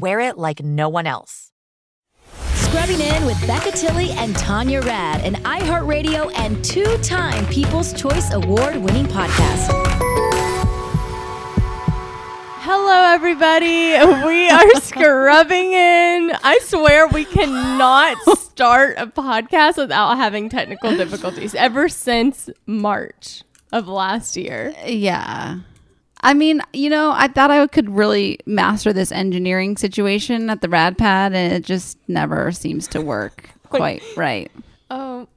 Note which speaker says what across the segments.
Speaker 1: wear it like no one else.
Speaker 2: Scrubbing in with Becca Tilley and Tanya Rad, an iHeartRadio and two time People's Choice Award winning podcast.
Speaker 3: Hello, everybody. We are scrubbing in. I swear we cannot start a podcast without having technical difficulties ever since March of last year.
Speaker 4: Yeah. I mean, you know, I thought I could really master this engineering situation at the rad pad, and it just never seems to work quite right.
Speaker 3: Oh,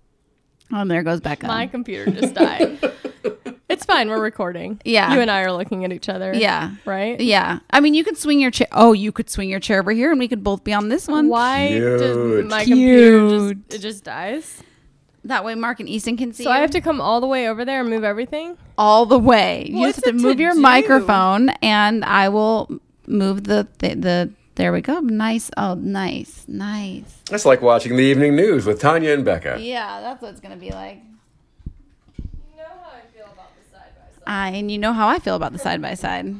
Speaker 4: Oh, there goes Becca.
Speaker 3: my computer just died. it's fine. We're recording.
Speaker 4: Yeah.
Speaker 3: You and I are looking at each other.
Speaker 4: Yeah.
Speaker 3: Right?
Speaker 4: Yeah. I mean, you could swing your chair. Oh, you could swing your chair over here, and we could both be on this one.
Speaker 3: Why does
Speaker 5: Cute.
Speaker 3: my computer just, it just dies?
Speaker 4: That way, Mark and Easton can see.
Speaker 3: So I have to come all the way over there and move everything?
Speaker 4: all the way. You
Speaker 3: What's
Speaker 4: just have to move
Speaker 3: to
Speaker 4: your
Speaker 3: do?
Speaker 4: microphone, and I will move the the. the there we go. Nice. Oh, nice, nice.
Speaker 5: That's like watching the evening news with Tanya and Becca.
Speaker 4: Yeah, that's what it's gonna be like. You know how I feel about the side by side. I and you know how I feel about the side by side.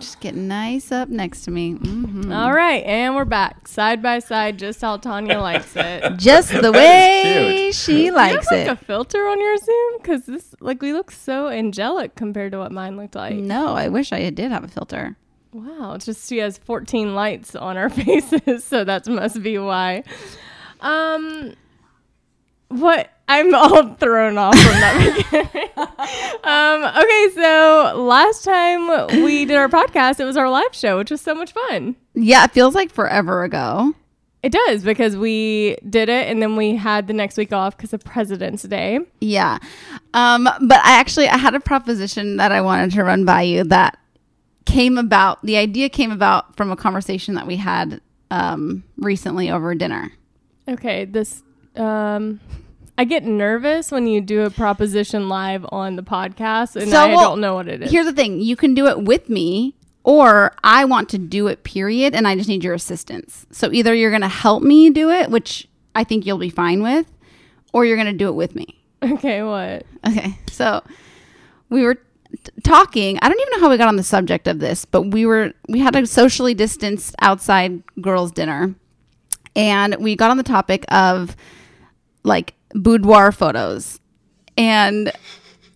Speaker 4: Just get nice up next to me. hmm
Speaker 3: All right, and we're back side by side, just how Tanya likes it.
Speaker 4: Just the
Speaker 5: That
Speaker 4: way
Speaker 5: is
Speaker 4: she
Speaker 3: you
Speaker 4: likes
Speaker 3: have like
Speaker 4: it.
Speaker 3: a filter on your Zoom because this, like, we look so angelic compared to what mine looked like.
Speaker 4: no, I wish I did have a filter.
Speaker 3: Wow, just she has 14 lights on our faces, so that must be why. Um, what? I'm all thrown off from that. beginning. um, okay, so last time we did our podcast, it was our live show, which was so much fun.
Speaker 4: Yeah, it feels like forever ago.
Speaker 3: It does because we did it and then we had the next week off because of President's Day.
Speaker 4: Yeah. Um, but I actually I had a proposition that I wanted to run by you that came about the idea came about from a conversation that we had um recently over dinner.
Speaker 3: Okay, this um I get nervous when you do a proposition live on the podcast and
Speaker 4: So,
Speaker 3: I
Speaker 4: well,
Speaker 3: don't know what it is.
Speaker 4: Here's the thing, you can do it with me or I want to do it period and I just need your assistance. So either you're going to help me do it, which I think you'll be fine with, or you're going to do it with me.
Speaker 3: okay, what?
Speaker 4: Okay. So we were t- talking. I don't even know how we got on the subject of this, but we were we had a socially distanced outside girls dinner. and we got on the topic of like boudoir photos. And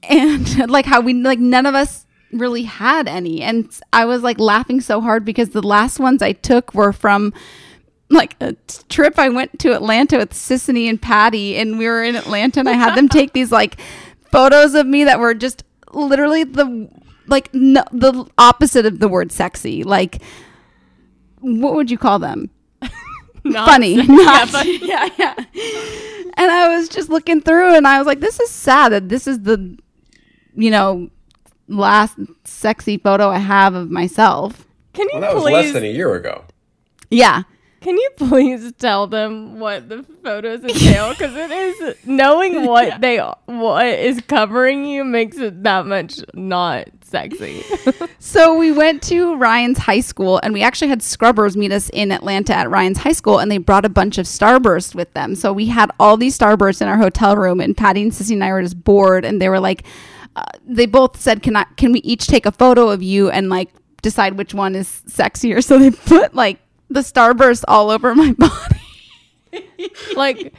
Speaker 4: and like how we like none of us really had any. And i was like laughing so hard because the last ones i took were from like a trip i went to atlanta with sissany and patty and we were in atlanta and i had them take these like photos of me that were just literally the like no, the opposite of the word sexy. Like what would you call them
Speaker 3: Not
Speaker 4: funny. Not-
Speaker 3: yeah, funny.
Speaker 4: yeah, yeah. And I was just looking through and I was like, this is sad that this is the, you know, last sexy photo I have of myself.
Speaker 3: Can you
Speaker 5: Well, that was less than a year ago.
Speaker 4: Yeah.
Speaker 3: Can you please tell them what the photos entail? Because it is knowing what they what is covering you makes it that much not sexy.
Speaker 4: So we went to Ryan's high school and we actually had scrubbers meet us in Atlanta at Ryan's high school and they brought a bunch of Starburst with them. So we had all these Starbursts in our hotel room and Patty and Sissy and I were just bored and they were like, uh, they both said, can I, can we each take a photo of you and like decide which one is sexier? So they put like the Starburst all over my body.
Speaker 3: like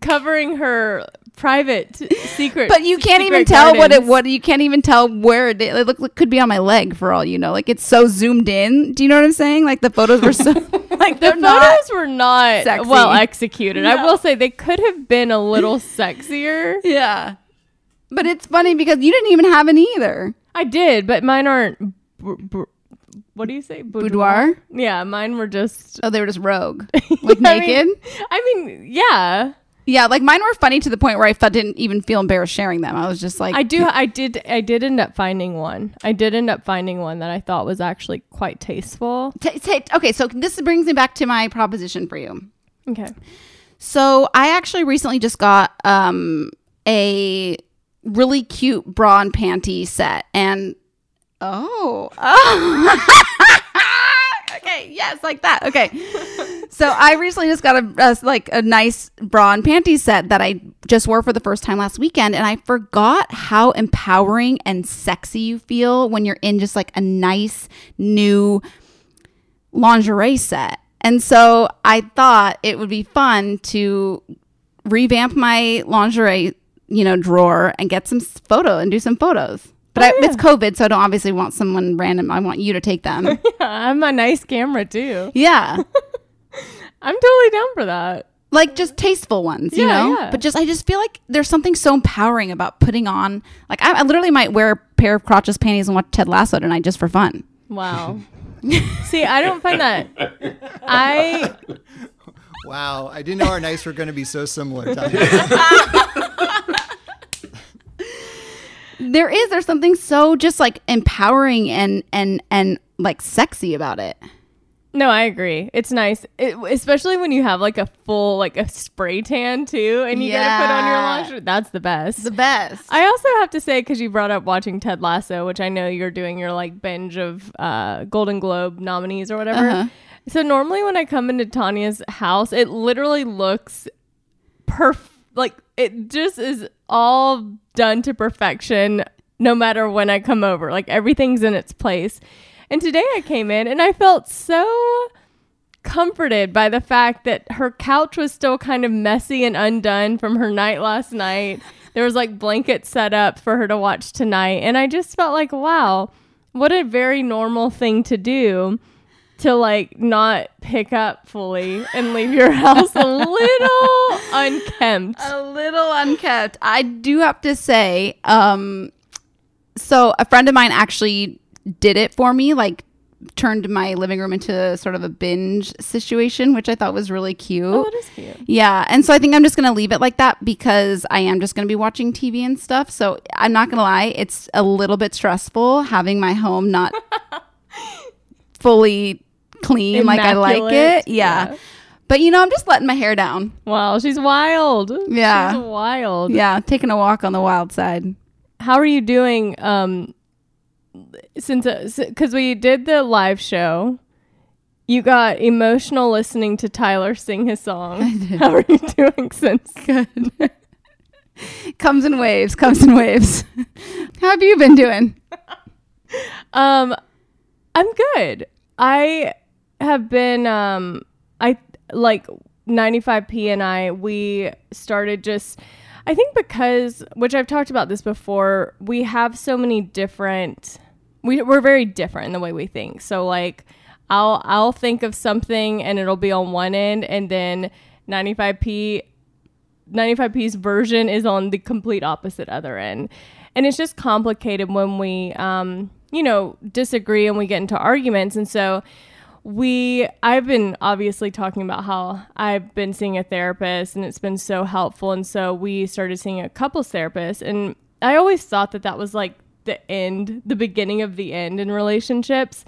Speaker 3: covering her private secret.
Speaker 4: But you can't even tell what it what you can't even tell where it, it look, it could be on my leg for all you know. Like it's so zoomed in. Do you know what I'm saying? Like the photos were so like
Speaker 3: The photos
Speaker 4: not
Speaker 3: were not
Speaker 4: sexy.
Speaker 3: well executed. I will say they could have been a little sexier.
Speaker 4: Yeah. But it's funny because you didn't even have any either.
Speaker 3: I did, but mine aren't. br- br- what do you say?
Speaker 4: Boudoir?
Speaker 3: Yeah, mine were just
Speaker 4: Oh, they were just rogue. Like
Speaker 3: I
Speaker 4: naked?
Speaker 3: mean- I mean, yeah.
Speaker 4: yeah, like mine were funny to the point where I felt, didn't even feel embarrassed sharing them. I was just like
Speaker 3: I do. I did. I did end up finding one. I did end up finding one that I thought was actually quite tasteful.
Speaker 4: T- t- okay, so this brings me back to my proposition for you.
Speaker 3: Okay.
Speaker 4: So I actually recently just got um a really cute bra and panty set and oh, oh. okay yes like that okay so i recently just got a, a like a nice bra and panty set that i just wore for the first time last weekend and i forgot how empowering and sexy you feel when you're in just like a nice new lingerie set. And so I thought it would be fun to revamp my lingerie, you know, drawer and get some photo and do some photos. But I, it's COVID, so I don't obviously want someone random. I want you to take them.
Speaker 3: yeah, I'm a nice camera too.
Speaker 4: yeah.
Speaker 3: I'm totally down for that.
Speaker 4: Like just tasteful ones, you
Speaker 3: Yeah,
Speaker 4: know?
Speaker 3: yeah.
Speaker 4: But just, I just feel like there's something so empowering about putting on, like, I, I literally might wear a pair of crotchless panties and watch Ted Lasso tonight just for fun.
Speaker 3: Wow. See, I don't find that. I
Speaker 6: Wow, I didn't know our nights were going to be so similar.
Speaker 4: There is, there's something so just like empowering and, and, and like sexy about it.
Speaker 3: no, I agree. It's nice, it, especially when you have like a full like a spray tan too, and you gotta put on your
Speaker 4: Yeah.
Speaker 3: lingerie. That's the best.
Speaker 4: the best.
Speaker 3: I also have to say because you brought up watching Ted Lasso, which I know you're doing your like binge of uh, Golden Globe nominees or whatever.
Speaker 4: Uh-huh.
Speaker 3: So normally when I come into Tanya's house, it literally looks perf like it just is all done to perfection no matter when I come over. Like everything's in its place. And today I came in and I felt so comforted by the fact that her couch was still kind of messy and undone from her night last night. There was like blankets set up for her to watch tonight. And I just felt like, wow, what a very normal thing to do to like not pick up fully and leave your house a little unkempt.
Speaker 4: a little unkempt. I do have to say, um, so a friend of mine actually did it for me, like turned my living room into sort of a binge situation, which I thought was really cute.
Speaker 3: Oh, that is cute.
Speaker 4: Yeah, and so I think I'm just gonna leave it like that because I am just gonna be watching TV and stuff. So I'm not gonna lie, it's a little bit stressful having my home not fully clean like I like it. Yeah.
Speaker 3: Yeah.
Speaker 4: But you know, I'm just letting my hair down.
Speaker 3: Wow, she's wild.
Speaker 4: Yeah.
Speaker 3: She's wild.
Speaker 4: Yeah, taking a walk on the wild side.
Speaker 3: How are you doing um since because we did the live show you got emotional listening to Tyler sing his song. How are you doing since?
Speaker 4: Good. comes in waves, comes in waves. How have you been doing?
Speaker 3: Um, I'm good. I have been. Um, I like 95p and I, we started just, I think because, which I've talked about this before, we have so many different, we, we're very different in the way we think. So like, I'll, I'll think of something and it'll be on one end and then 95p 95p's version is on the complete opposite other end. And it's just complicated when we, um, you know, disagree and we get into arguments. And so we, I've been obviously talking about how I've been seeing a therapist and it's been so helpful. And so we started seeing a couples therapist. And I always thought that that was like the end, the beginning of the end in relationships.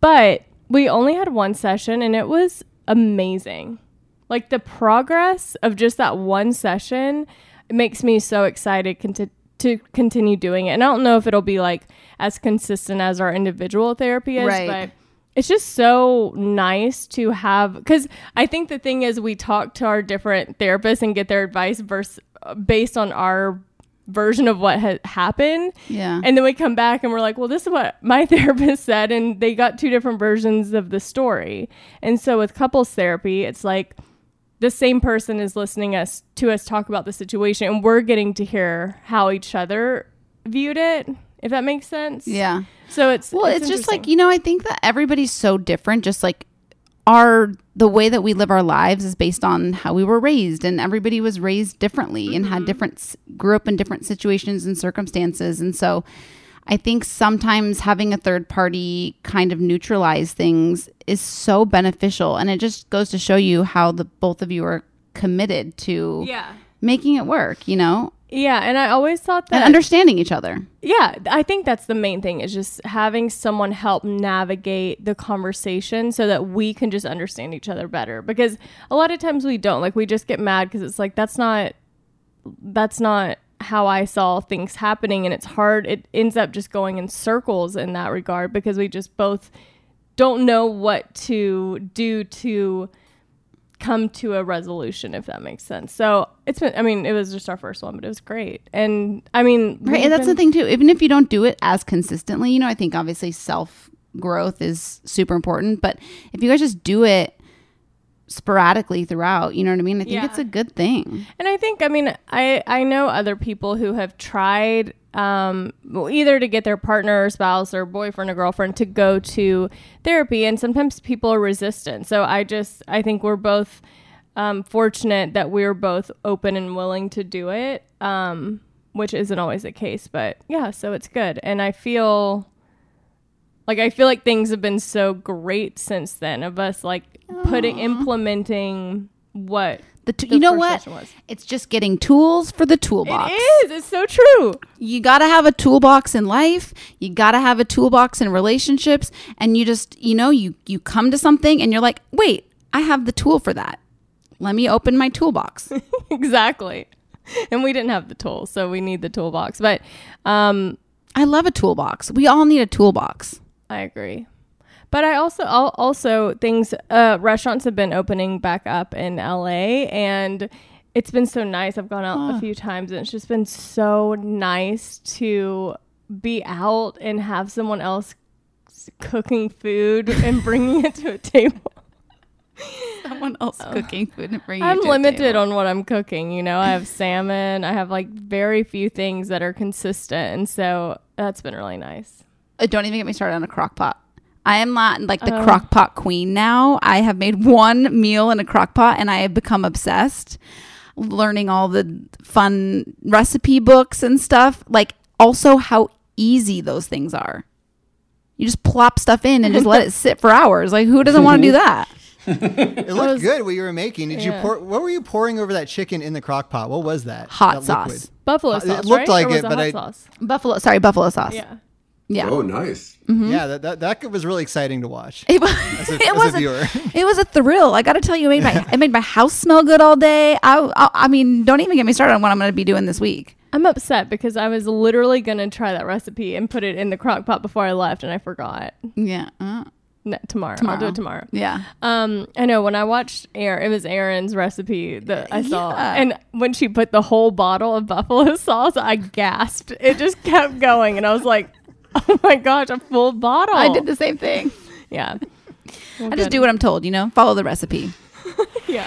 Speaker 3: But we only had one session and it was amazing like the progress of just that one session makes me so excited conti- to continue doing it. And I don't know if it'll be like as consistent as our individual therapy is,
Speaker 4: Right.
Speaker 3: but it's just so nice to have because I think the thing is we talk to our different therapists and get their advice versus based on our version of what had happened.
Speaker 4: Yeah.
Speaker 3: And then we come back and we're like, well, this is what my therapist said. And they got two different versions of the story. And so with couples therapy, it's like the same person is listening us to us talk about the situation and we're getting to hear how each other viewed it, if that makes sense.
Speaker 4: Yeah.
Speaker 3: So it's
Speaker 4: Well, it's, just like, you know, I think that everybody's so different. Just like our, the way that we live our lives is based on how we were raised, and everybody was raised differently and
Speaker 3: Mm-hmm.
Speaker 4: had different, grew up in different situations and circumstances. And so I think sometimes having a third party kind of neutralize things is so beneficial. And it just goes to show you how the both of you are committed to
Speaker 3: Yeah.
Speaker 4: making it work, you know,
Speaker 3: Yeah, and I always thought that
Speaker 4: and understanding each other.
Speaker 3: Yeah, I think that's the main thing is just having someone help navigate the conversation so that we can just understand each other better because a lot of times we don't like we just get mad cuz it's like that's not that's not how I saw things happening and it's hard it ends up just going in circles in that regard because we just both don't know what to do to come to a resolution if that makes sense. So, it's been I mean, it was just our first one, but it was great. And I mean,
Speaker 4: Right. And that's the thing too. Even if you don't do it as consistently, you know, I think obviously self growth is super important. But if you guys just do it sporadically throughout, you know what I mean? I think
Speaker 3: Yeah.
Speaker 4: it's a good thing.
Speaker 3: And I think, I mean, I I know other people who have tried um, either to get their partner or spouse or boyfriend or girlfriend to go to therapy, and sometimes people are resistant. So I just I think we're both um, fortunate that we're both open and willing to do it, um, which isn't always the case. But yeah, so it's good, and I feel. Like I feel like things have been so great since then of us like putting implementing what
Speaker 4: The t- you know what? It's just getting tools for the toolbox.
Speaker 3: It is. It's so true.
Speaker 4: You got to have a toolbox in life. You got to have a toolbox in relationships and you just, you know, you you come to something and you're like, "Wait, I have the tool for that. Let me open my toolbox."
Speaker 3: exactly. And we didn't have the tool, so we need the toolbox. But um,
Speaker 4: I love a toolbox. We all need a toolbox.
Speaker 3: I agree. But I also also things uh, restaurants have been opening back up in LA, and it's been so nice. I've gone out a few times, and it's just been so nice to be out and have someone else cooking food and bringing it to a table.
Speaker 4: Someone else cooking food and bringing
Speaker 3: I'm limited on what I'm cooking. You know, I have salmon. I have like very few things that are consistent, and so that's been really nice.
Speaker 4: Uh, don't even get me started on a crock pot. I am not like the oh. crock pot queen now. I have made one meal in a crock pot and I have become obsessed learning all the fun recipe books and stuff. Like also how easy those things are. You just plop stuff in and just let it sit for hours. Like who doesn't want to do mm-hmm. that?
Speaker 6: It looked
Speaker 3: was-
Speaker 6: good what you were making. Did
Speaker 3: Yeah.
Speaker 6: you pour? What were you pouring over that chicken in the crock pot? What was that?
Speaker 4: Hot
Speaker 6: That
Speaker 4: sauce.
Speaker 6: liquid?
Speaker 3: Buffalo
Speaker 6: It
Speaker 3: sauce.
Speaker 6: looked
Speaker 3: right?
Speaker 6: like
Speaker 3: Or was
Speaker 6: it, but
Speaker 3: hot
Speaker 6: I-
Speaker 3: sauce.
Speaker 4: Buffalo sorry, buffalo sauce.
Speaker 3: Yeah.
Speaker 4: Yeah.
Speaker 5: Oh, nice.
Speaker 6: Yeah, that, that that was really exciting to watch.
Speaker 4: It was,
Speaker 6: As a,
Speaker 4: it
Speaker 6: as
Speaker 4: was
Speaker 6: a viewer.
Speaker 4: It was a thrill. I got to tell you, it made my it made my house smell good all day. I, I I mean, don't even get me started on what I'm going to be doing this week.
Speaker 3: I'm upset because I was literally gonna try that recipe and put it in the crock pot before I left, and I forgot.
Speaker 4: Yeah, uh,
Speaker 3: No, tomorrow. I'll do it tomorrow.
Speaker 4: yeah.
Speaker 3: Um, I know when I watched Aaron, it was Aaron's recipe that I saw,
Speaker 4: Yeah.
Speaker 3: and when she put the whole bottle of buffalo sauce, I gasped. It just kept going, and I was like, "Oh my gosh, a full bottle!"
Speaker 4: I did the same thing.
Speaker 3: Yeah,
Speaker 4: I just do what I'm told. You know, follow the recipe.
Speaker 3: yeah.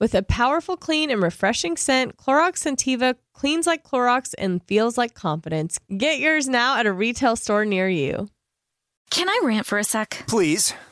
Speaker 3: With a powerful clean and refreshing scent, Clorox Scentiva cleans like Clorox and feels like confidence. Get yours now at a retail store near you.
Speaker 7: Can I rant for a sec?
Speaker 8: Please.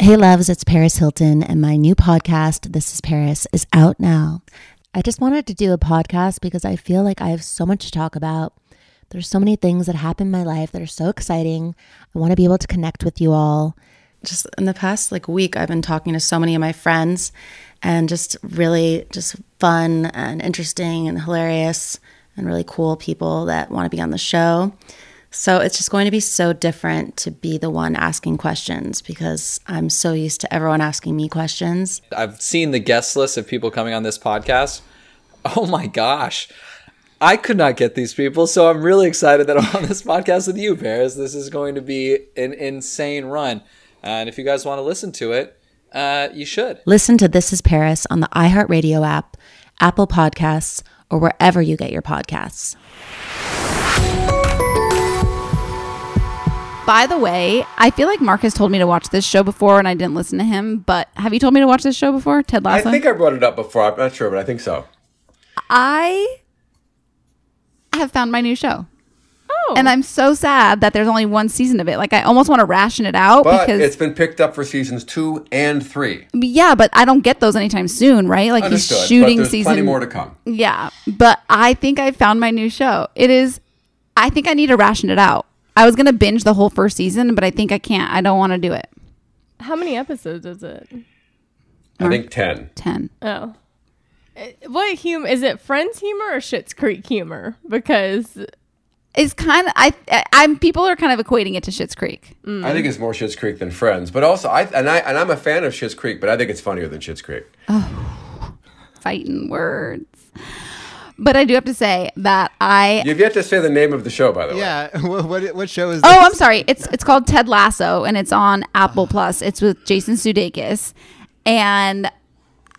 Speaker 9: Hey, loves, it's Paris Hilton, and my new podcast, This is Paris, is out now. I just wanted to do a podcast because I feel like I have so much to talk about. There's so many things that happen in my life that are so exciting. I want to be able to connect with you all. Just in the past like week, I've been talking to so many of my friends and just really just fun and interesting and hilarious and really cool people that want to be on the show. So it's just going to be so different to be the one asking questions because I'm so used to everyone asking me questions.
Speaker 10: I've seen the guest list of people coming on this podcast. Oh my gosh. I could not get these people, so I'm really excited that I'm on this podcast with you, Paris. This is going to be an insane run. And if you guys want to listen to it, uh, you should.
Speaker 9: Listen to This is Paris on the iHeartRadio app, Apple Podcasts, or wherever you get your podcasts.
Speaker 4: By the way, I feel like Mark has told me to watch this show before and I didn't listen to him, but have you told me to watch this show before? Ted Lasso?
Speaker 5: I think I brought it up before. I'm not sure, but I think so.
Speaker 4: I have found my new show.
Speaker 3: Oh.
Speaker 4: And I'm so sad that there's only one season of it. Like I almost want to ration it out
Speaker 5: But
Speaker 4: because
Speaker 5: it's been picked up for seasons two and three.
Speaker 4: yeah, but I don't get those anytime soon, right? Like
Speaker 5: Understood.
Speaker 4: he's shooting
Speaker 5: but there's
Speaker 4: season
Speaker 5: plenty more to come.
Speaker 4: Yeah, but I think I found my new show. It is I think I need to ration it out. I was going to binge the whole first season, but I think I can't. I don't want to do it.
Speaker 3: How many episodes is it?
Speaker 5: I think ten.
Speaker 4: 10.
Speaker 3: Oh. Uh, What humor is it? Friends humor or Schitt's Creek humor? Because
Speaker 4: It's kind of I I'm people are kind of equating it to Schitt's Creek.
Speaker 5: I think it's more Schitt's Creek than Friends, but also I and I and I'm a fan of Schitt's Creek, but I think it's funnier than Schitt's Creek.
Speaker 4: Fighting words. But I do have to say that I
Speaker 5: You've yet to say the name of the show, by the way.
Speaker 6: Yeah. What, what what show is?
Speaker 4: Oh. I'm sorry. It's it's called Ted Lasso and it's on Apple Plus. It's with Jason Sudeikis. And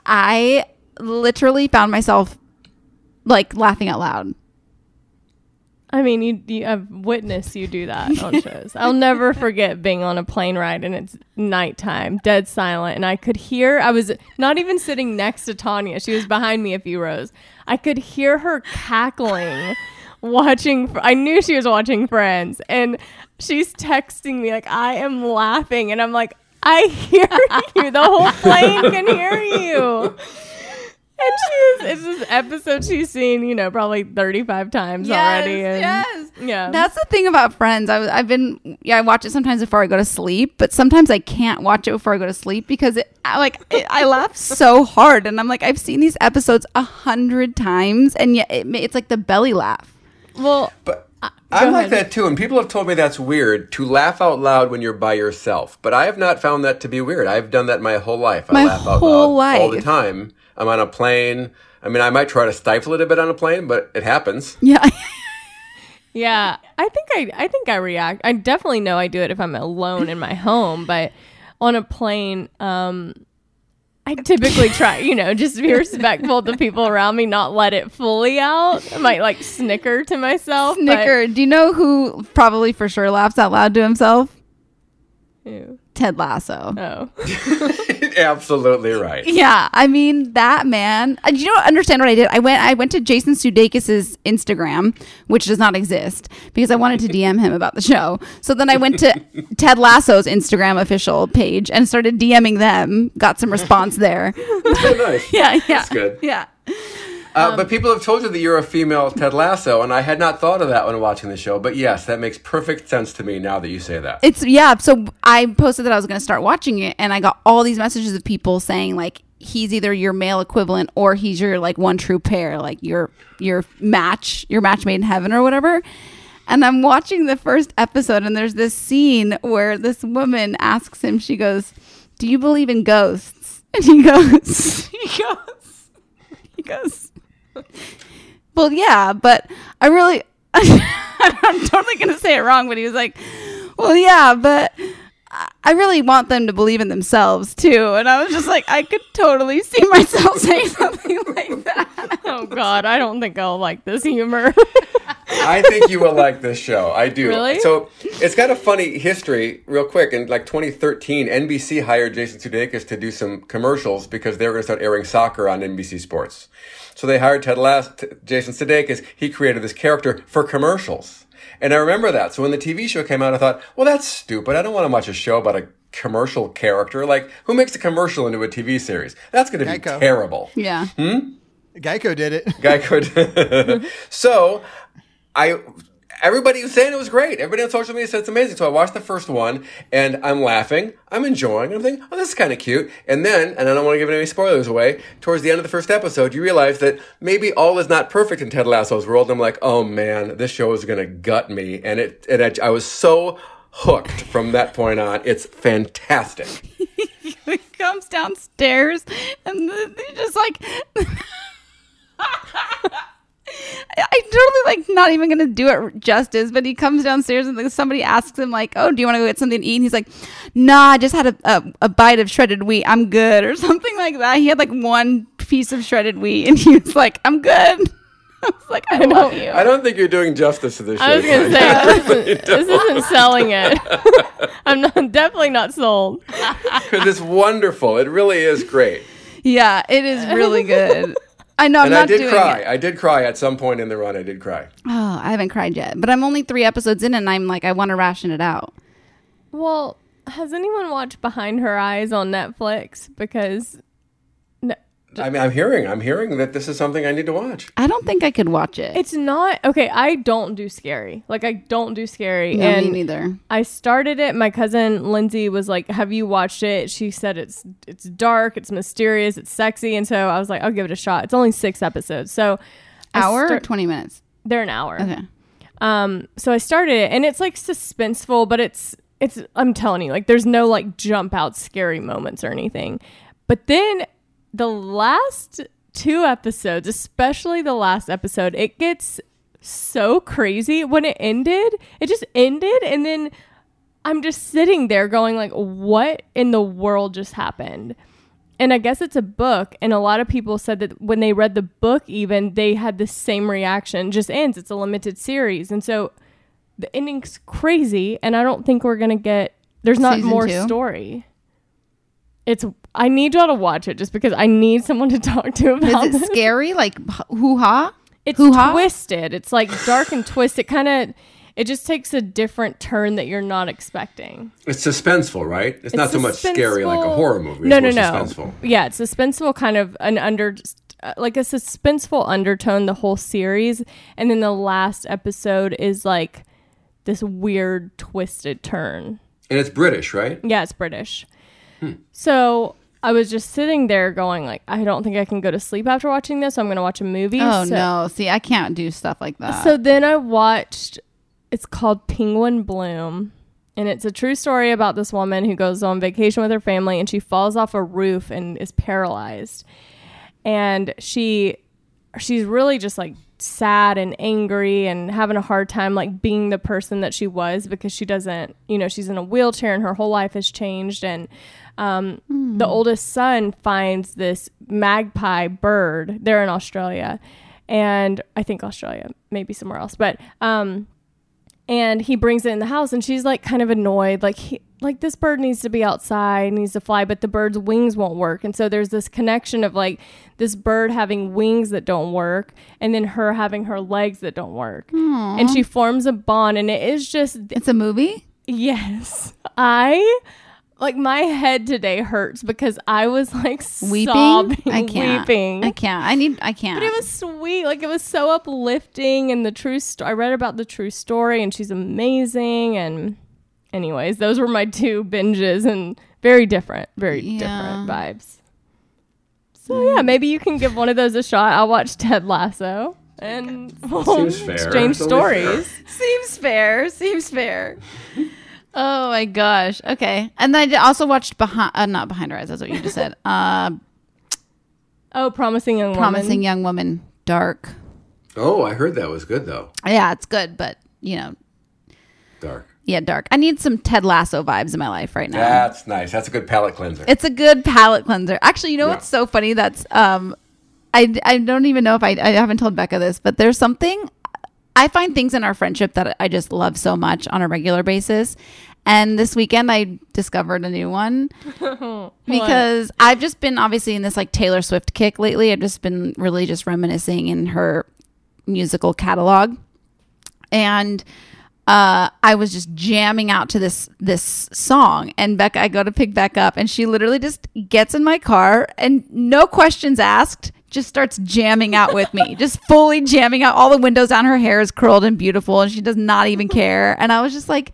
Speaker 4: I literally found myself like laughing out loud.
Speaker 3: I mean, you, you I've witnessed you do that on shows. I'll never forget being on a plane ride and it's nighttime, dead silent, and I could hear. I was not even sitting next to Tanya; she was behind me a few rows. I could hear her cackling, watching. I knew she was watching Friends, and she's texting me like, "I am laughing," and I'm like, "I hear you. The whole plane can hear you." And she's it's this episode she's seen, you know, probably 35 times already. And
Speaker 4: yes.
Speaker 3: Yeah.
Speaker 4: That's the thing about Friends. I, I've been, yeah, I watch it sometimes before I go to sleep, but sometimes I can't watch it before I go to sleep because it, I, like, it, I laugh so hard. And I'm like, I've seen these episodes a hundred times, and yet it, it's like the belly laugh.
Speaker 3: well,
Speaker 5: But uh, I'm like that too, and people have told me that's weird to laugh out loud when you're by yourself. But I have not found that to be weird. I've done that my whole life. I
Speaker 4: My
Speaker 5: laugh out
Speaker 4: whole
Speaker 5: loud all the time. I'm on a plane. I mean, I might try to stifle it a bit on a plane, but it happens.
Speaker 4: Yeah.
Speaker 3: yeah, I think I I think I react. I definitely know I do it if I'm alone in my home, but on a plane um I typically try, you know, just be respectful to the people around me, not let it fully out. I might like snicker to myself. but-
Speaker 4: Snicker. Do you know who probably for sure laughs out loud to himself?
Speaker 3: Ew.
Speaker 4: Ted Lasso.
Speaker 3: Oh.
Speaker 5: Absolutely right.
Speaker 4: Yeah, I mean that man. uh, You don't understand what I did. I went. I went to Jason Sudeikis's Instagram, which does not exist, because I wanted to DM him about the show. So then I went to Ted Lasso's Instagram official page and started DMing them. Got some response there.
Speaker 5: Oh, nice.
Speaker 4: yeah, yeah,
Speaker 5: That's good.
Speaker 4: Yeah,
Speaker 5: Uh, but people have told you that you're a female Ted Lasso, and I had not thought of that when watching the show. But yes, that makes perfect sense to me now that you say that.
Speaker 4: it's yeah. So I posted that I was going to start watching it, and I got all these messages of people saying like he's either your male equivalent or he's your like one true pair, like your your match, your match made in heaven or whatever. And I'm watching the first episode, and there's this scene where this woman asks him, she goes, "Do you believe in ghosts?" And he goes, he goes, he goes, "Well, yeah, but I really." I'm totally gonna say it wrong, but he was like, "Well, yeah, but I- I really want them to believe in themselves too." And I was just like, I could totally see myself saying something like that.
Speaker 3: Oh god, I don't think I'll like this humor.
Speaker 5: I think you will like this show. I do.
Speaker 3: Really?
Speaker 5: So it's got a funny history, real quick. In like 2013, NBC hired Jason Sudeikis to do some commercials because they were going to start airing soccer on NBC Sports. So they hired Ted Lasso, t- Jason Sudeikis. He created this character for commercials, and I remember that. So when the TV show came out, I thought, well, that's stupid. I don't want to watch a show about a commercial character. Like, who makes a commercial into a TV series? That's going to be
Speaker 6: Geico.
Speaker 5: terrible.
Speaker 4: Yeah. Hmm?
Speaker 6: Geico did it.
Speaker 5: guy could. so I. Everybody was saying it was great. Everybody on social media said it's amazing. So I watched the first one and I'm laughing. I'm enjoying. I'm thinking, oh, this is kind of cute. And then, and I don't want to give any spoilers away, towards the end of the first episode, you realize that maybe all is not perfect in Ted Lasso's world. And I'm like, oh man, this show is going to gut me. And it, and I, I was so hooked from that point on. It's fantastic.
Speaker 4: he comes downstairs and the, they just like I I totally like not even gonna do it justice, but he comes downstairs and like, somebody asks him like, "Oh, do you want to go get something to eat?" And he's like, "Nah, I just had a, a a bite of shredded wheat. I'm good," or something like that. He had like one piece of shredded wheat, and he was like, "I'm good." I was like, "I love you."
Speaker 5: I don't think you're doing justice to this show.
Speaker 3: I was gonna
Speaker 5: Tanya.
Speaker 3: say this isn't, this isn't selling it. I'm not definitely not sold.
Speaker 5: Because it's wonderful. It really is great.
Speaker 4: Yeah, it is really good. I know I'm
Speaker 5: and
Speaker 4: not
Speaker 5: I did
Speaker 4: doing
Speaker 5: cry.
Speaker 4: it.
Speaker 5: I did cry at some point in the run. I did cry.
Speaker 4: Oh, I haven't cried yet, but I'm only three episodes in, and I'm like, I want to ration it out.
Speaker 3: Well, has anyone watched Behind Her Eyes on Netflix? Because
Speaker 5: I mean, I'm hearing, I'm hearing that this is something I need to watch.
Speaker 4: I don't think I could watch it.
Speaker 3: it's not okay. I don't do scary. Like I don't do scary.
Speaker 4: No,
Speaker 3: and
Speaker 4: me neither.
Speaker 3: I started it. My cousin Lindsay was like, "Have you watched it?" She said it's it's dark, it's mysterious, it's sexy, and so I was like, "I'll give it a shot." It's only six episodes, so I
Speaker 4: Hour or
Speaker 3: start-
Speaker 4: 20 minutes?
Speaker 3: they're an hour.
Speaker 4: Okay.
Speaker 3: Um, so I started it, and it's like suspenseful, but it's it's. I'm telling you, like, there's no like jump out scary moments or anything. But then the last two episodes, especially the last episode, it gets so crazy. When it ended, it just ended, and then I'm just sitting there going like, what in the world just happened? and I guess it's a book, and a lot of people said that when they read the book, even they had the same reaction. Just ends. It's a limited series, and so the ending's crazy. And I don't think we're gonna get. There's not
Speaker 4: Season
Speaker 3: more
Speaker 4: two?
Speaker 3: story. It's. I need y'all to watch it just because I need someone to talk to about.
Speaker 4: Is it
Speaker 3: this.
Speaker 4: scary? Like hoo ha?
Speaker 3: It's
Speaker 4: Hoo-ha?
Speaker 3: twisted. It's like dark and twisted. It kind of. It just takes a different turn that you're not expecting.
Speaker 5: It's suspenseful, right? It's, not so much scary like a horror movie.
Speaker 3: No,
Speaker 5: it's
Speaker 3: no,
Speaker 5: more
Speaker 3: no.
Speaker 5: Suspenseful.
Speaker 3: Yeah, it's suspenseful, kind of an under, uh, like a suspenseful undertone the whole series, and then the last episode is like this weird twisted turn.
Speaker 5: And it's British, right?
Speaker 3: Yeah, it's British. So I was just sitting there going like, I don't think I can go to sleep after watching this. So I'm going to watch a movie.
Speaker 4: Oh,
Speaker 3: So-
Speaker 4: no. See, I can't do stuff like that.
Speaker 3: so then I watched. It's called Penguin Bloom, and it's a true story about this woman who goes on vacation with her family, and she falls off a roof and is paralyzed. And she, she's really just like sad and angry and having a hard time like being the person that she was because she doesn't, you know, she's in a wheelchair and her whole life has changed. And um, the oldest son finds this magpie bird. They're in Australia, and I think Australia, maybe somewhere else, but um, and he brings it in the house, and she's like kind of annoyed, like he, like this bird needs to be outside, needs to fly, but the bird's wings won't work, and so there's this connection of like this bird having wings that don't work, and then her having her legs that don't work, and she forms a bond, and it is just
Speaker 4: it's a movie?
Speaker 3: Yes. I like my head today hurts because I was like
Speaker 4: Weeping?
Speaker 3: sobbing,
Speaker 4: I can't.
Speaker 3: weeping.
Speaker 4: I can't. I need, I can't.
Speaker 3: But it was sweet. Like it was so uplifting and the true sto- I read about the true story and she's amazing and anyways, those were my two binges and very different, very different vibes. So yeah, mm. maybe you can give one of those a shot. I'll watch Ted Lasso and we'll
Speaker 5: Seems fair.
Speaker 3: exchange
Speaker 5: It's only fair.
Speaker 4: Seems fair. Seems fair. Oh my gosh. Okay. And then I also watched behind, uh, not behind her eyes. That's what you just said. Uh,
Speaker 3: Oh, promising young
Speaker 4: promising
Speaker 3: woman.
Speaker 4: young woman. Dark.
Speaker 5: Oh, I heard that was good though.
Speaker 4: Yeah, it's good, but you know,
Speaker 5: Dark.
Speaker 4: yeah, dark. I need some Ted Lasso vibes in my life right now.
Speaker 5: That's nice. That's a good palate cleanser.
Speaker 4: It's a good palate cleanser. Actually, you know
Speaker 5: Yeah.
Speaker 4: what's so funny? That's um, I I don't even know if I I haven't told Becca this, but there's something I find things in our friendship that I just love so much on a regular basis. And this weekend I discovered a new one because I've just been obviously in this like Taylor Swift kick lately. I've just been really just reminiscing in her musical catalog. And uh, I was just jamming out to this this song, and Becca, I go to pick Becca up, and she literally just gets in my car and no questions asked, just starts jamming out with me, just fully jamming out. All the windows down, her hair is curled and beautiful, and she does not even care. And I was just like,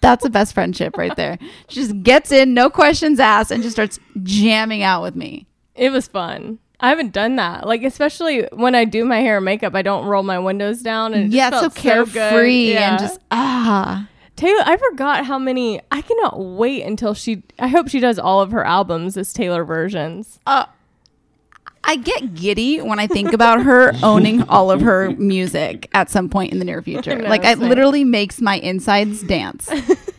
Speaker 4: that's the best friendship right there. She just gets in, no questions asked, and just starts jamming out with me.
Speaker 3: It was fun. I haven't done that. Like especially when I do my hair and makeup, I don't roll my windows down and it
Speaker 4: yeah, so carefree
Speaker 3: Yeah.
Speaker 4: and just ah.
Speaker 3: Taylor. I forgot how many. I cannot wait until she. I hope she does all of her albums as Taylor versions.
Speaker 4: I get giddy when I think about her owning all of her music at some point in the near future. like it literally makes my insides dance.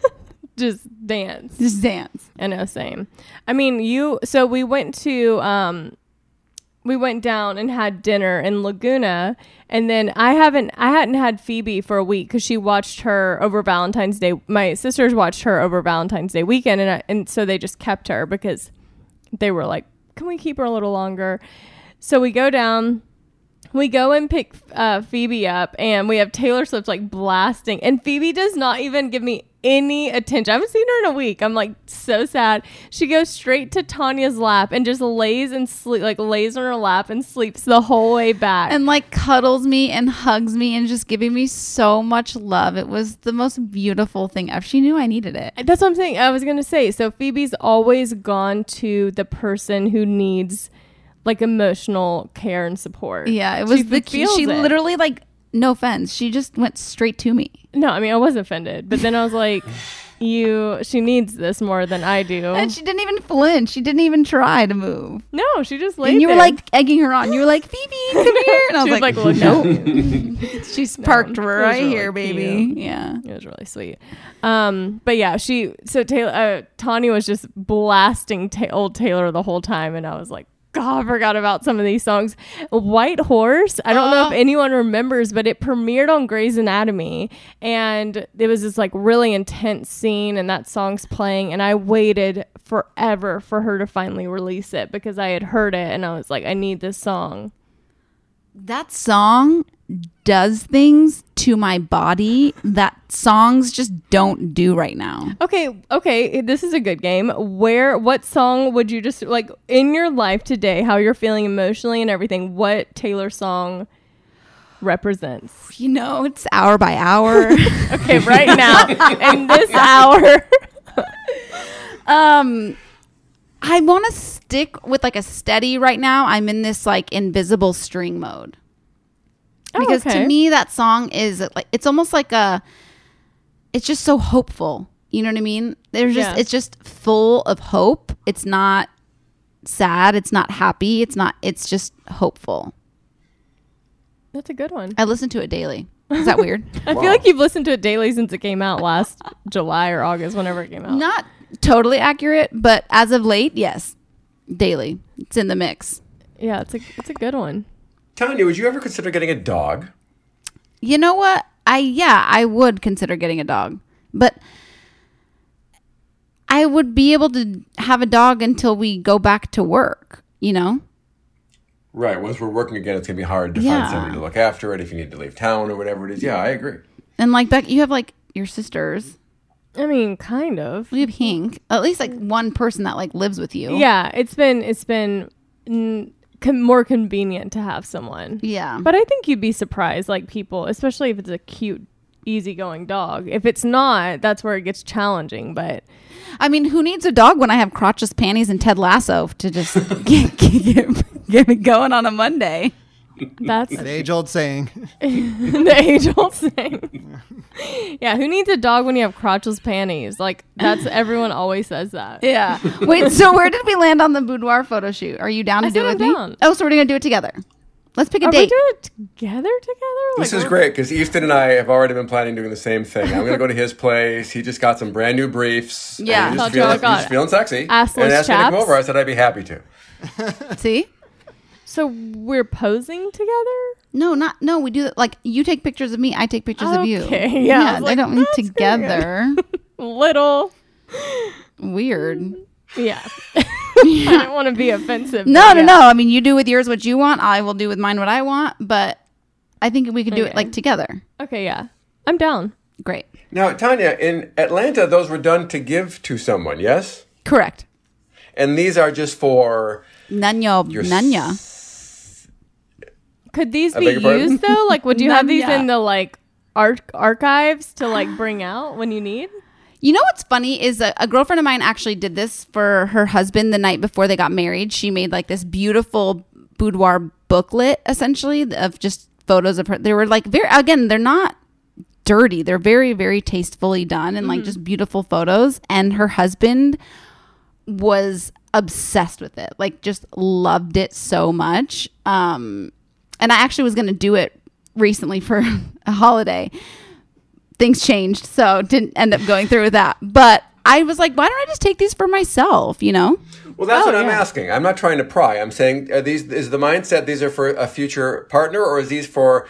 Speaker 3: Just dance.
Speaker 4: Just dance.
Speaker 3: I know, same. I mean, you. So we went to. um we went down and had dinner in Laguna, and then I haven't, I hadn't had Phoebe for a week because she watched her over Valentine's Day. My sisters watched her over Valentine's Day weekend, and I, and so they just kept her because they were like, "Can we keep her a little longer?" So we go down, we go and pick uh, Phoebe up, and we have Taylor Swift like blasting, and Phoebe does not even give me any attention. I haven't seen her in a week. I'm like so sad. She goes straight to Tanya's lap and just lays and sleep, like lays on her lap and sleeps the whole way back.
Speaker 4: and like cuddles me and hugs me and just giving me so much love. It was the most beautiful thing ever. She knew I needed it.
Speaker 3: That's what I'm saying. I was gonna say. So Phoebe's always gone to the person who needs like emotional care and support.
Speaker 4: Yeah, it was
Speaker 3: She
Speaker 4: the key. She
Speaker 3: it.
Speaker 4: literally like no offense. She just went straight to me.
Speaker 3: No, I mean I was offended, but then I was like, you. She needs this more than I do.
Speaker 4: And she didn't even flinch. She didn't even try to move.
Speaker 3: no, she just laid
Speaker 4: and you were like egging her on. You were like, Phoebe, come here. And I was like,
Speaker 3: like,
Speaker 4: nope. She's
Speaker 3: No,
Speaker 4: parked right
Speaker 3: really
Speaker 4: here, baby.
Speaker 3: cute.
Speaker 4: Yeah.
Speaker 3: It was really sweet. Um, but yeah, she so Taylor uh, Tanya was just blasting ta- old Taylor the whole time, and I was like, God, I forgot about some of these songs. White Horse. I don't know if
Speaker 4: Oh.
Speaker 3: anyone remembers, but it premiered on Grey's Anatomy, and it was this like really intense scene, and that song's playing, and I waited forever for her to finally release it because I had heard it, and I was like, I need this song.
Speaker 4: That song does things to my body that songs just don't do right now.
Speaker 3: Okay, okay, this is a good game. Where what song would you just like in your life today, how you're feeling emotionally and everything, what Taylor song represents?
Speaker 4: You know, it's hour by hour.
Speaker 3: Okay, right now in this hour.
Speaker 4: um I want to stick with like a steady right now. I'm in this like invisible string mode.
Speaker 3: Oh,
Speaker 4: Because
Speaker 3: okay.
Speaker 4: to me that song is like it's almost like a it's just so hopeful. You know what I mean? There's just
Speaker 3: Yeah.
Speaker 4: it's just full of hope. It's not sad, it's not happy, it's not it's just hopeful.
Speaker 3: That's a good one.
Speaker 4: I listen to it daily. Is that weird?
Speaker 3: I feel like you've listened to it daily since it came out last July or August, whenever it came out.
Speaker 4: Not totally accurate, but as of late, yes. Daily. It's in the mix.
Speaker 3: Yeah, it's a it's a good one.
Speaker 5: Tanya, would you ever consider getting a dog?
Speaker 4: You know what? I yeah, I would consider getting a dog. But I would be able to have a dog until we go back to work, you know?
Speaker 5: Right. Once we're working again, it's gonna be hard to
Speaker 4: Yeah.
Speaker 5: find somebody to look after it if you need to leave town or whatever it is. Yeah, I agree.
Speaker 4: And like Beck, you have like your sisters.
Speaker 3: I mean, kind of.
Speaker 4: We have Hink. At least like one person that like lives with you.
Speaker 3: Yeah, it's been it's been con- more convenient to have someone.
Speaker 4: Yeah.
Speaker 3: But I think you'd be surprised, like people, especially if it's a cute, easygoing dog. If it's not, that's where it gets challenging. But
Speaker 4: I mean, who needs a dog when I have crotchless panties and Ted Lasso to just get, get, get me going on a Monday?
Speaker 3: That's
Speaker 6: An age old saying.
Speaker 3: the age old saying. yeah, who needs a dog when you have crotchless panties? Like that's everyone always says that.
Speaker 4: Yeah. Wait, so where did we land on the boudoir photo shoot? Are you down
Speaker 3: I
Speaker 4: to do
Speaker 3: said
Speaker 4: it
Speaker 3: I'm
Speaker 4: with me? Oh, so we're gonna do it together. Let's pick a
Speaker 3: Are we
Speaker 4: date.
Speaker 3: doing it together? Together?
Speaker 5: This is great because Easton and I have already been planning doing the same thing. I'm gonna go to his place. He just got some brand new briefs.
Speaker 4: Yeah.
Speaker 5: he's
Speaker 3: Thought
Speaker 5: just
Speaker 3: you all
Speaker 5: feeling, he's feeling sexy.
Speaker 3: assless
Speaker 5: and asked me to come over. I said I'd be happy to.
Speaker 4: See?
Speaker 3: So we're posing together?
Speaker 4: No, not no. We do that. Like you take pictures of me, I take pictures of you.
Speaker 3: Okay, yeah, I was
Speaker 4: they
Speaker 3: like,
Speaker 4: don't mean together.
Speaker 3: Little.
Speaker 4: Weird.
Speaker 3: Yeah. I don't want to be offensive.
Speaker 4: No, no,
Speaker 3: yeah.
Speaker 4: no. I mean, you do with yours what you want. I will do with mine what I want. But I think we could do it like together.
Speaker 3: Okay, yeah. I'm down.
Speaker 4: Great.
Speaker 5: Now, Tanya, in Atlanta, those were done to give to someone, yes?
Speaker 4: Correct.
Speaker 5: And these are just for
Speaker 4: Nanya,
Speaker 5: Your
Speaker 4: Nanya.
Speaker 3: Could these
Speaker 5: I
Speaker 3: be
Speaker 5: beg pardon?
Speaker 3: used though? Like, would you have these
Speaker 4: Nanya.
Speaker 3: in the like arch- archives to like bring out when you need?
Speaker 4: You know what's funny is a, a girlfriend of mine actually did this for her husband the night before they got married. She made like this beautiful boudoir booklet essentially of just photos of her. They were like very again, they're not dirty. They're very very tastefully done and like just beautiful photos and her husband was obsessed with it. Like just loved it so much. Um and I actually was going to do it recently for a holiday things changed, so didn't end up going through with that. But I was like, why don't I just take these for myself? You know?
Speaker 5: Well, that's
Speaker 3: Oh,
Speaker 5: what I'm
Speaker 3: yeah.
Speaker 5: asking. I'm not trying to pry. I'm saying, are these is the mindset these are for a future partner, or is these for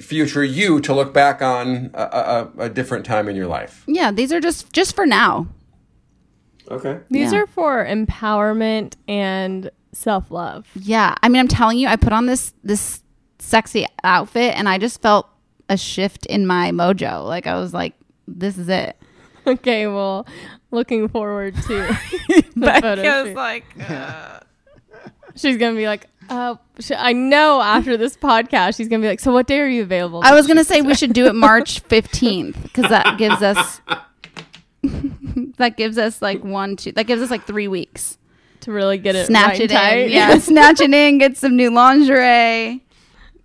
Speaker 5: future you to look back on a, a, a different time in your life?
Speaker 4: Yeah, these are just just for now.
Speaker 5: Okay.
Speaker 3: These
Speaker 4: Yeah.
Speaker 3: are for empowerment and self love.
Speaker 4: Yeah, I mean, I'm telling you, I put on this this sexy outfit, and I just felt a shift in my mojo. Like I was like, this is it.
Speaker 3: Okay, well, looking forward to the photo
Speaker 4: Becca's
Speaker 3: shoot.
Speaker 4: like,
Speaker 3: she's gonna be like, uh, sh- I know after this podcast, she's gonna be like, so what day are you available?
Speaker 4: I was gonna say we should do it March 15th because that gives us that gives us like one two that gives us like three weeks.
Speaker 3: to really get it
Speaker 4: Snatch
Speaker 3: right
Speaker 4: it
Speaker 3: tight.
Speaker 4: in, yeah. snatch it in. Get some new lingerie.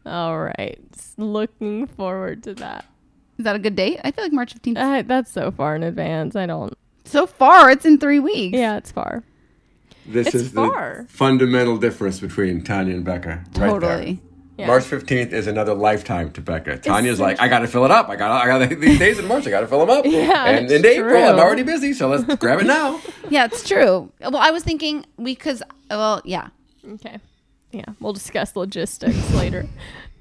Speaker 3: All right, looking forward to that.
Speaker 4: Is that a good date? I feel like March 15th.
Speaker 3: Uh, that's so far in advance. I don't.
Speaker 4: so far, it's in three weeks.
Speaker 3: Yeah, it's far.
Speaker 5: This
Speaker 3: It's
Speaker 5: is
Speaker 3: far.
Speaker 5: the fundamental difference between Tanya and Becca. Right there.
Speaker 4: Totally.
Speaker 3: Yeah.
Speaker 5: March 15th is another lifetime to Becca. Tanya's like, I got to fill it up. I got I got these days in March. I got to fill them up.
Speaker 3: Yeah,
Speaker 5: and
Speaker 3: it's
Speaker 5: in April, I'm already busy. So let's grab it now.
Speaker 4: Yeah, it's true. Well, I was thinking we because well, yeah.
Speaker 3: Okay. Yeah, we'll discuss logistics later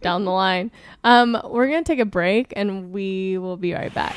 Speaker 3: down the line. Um, we're gonna take a break and we will be right back.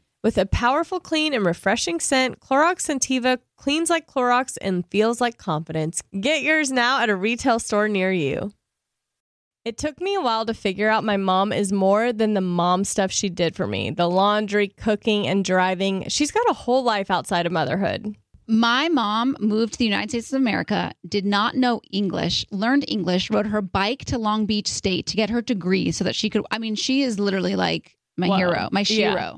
Speaker 3: With a powerful, clean, and refreshing scent, Clorox Scentiva cleans like Clorox and feels like confidence. Get yours now at a retail store near you. It took me a while to figure out my mom is more than the mom stuff she did for me the laundry, cooking, and driving. She's got a whole life outside of motherhood.
Speaker 4: My mom moved to the United States of America, did not know English, learned English, rode her bike to Long Beach State to get her degree so that she could. I mean, she is literally like my
Speaker 3: Wow.
Speaker 4: hero, my
Speaker 3: Yeah.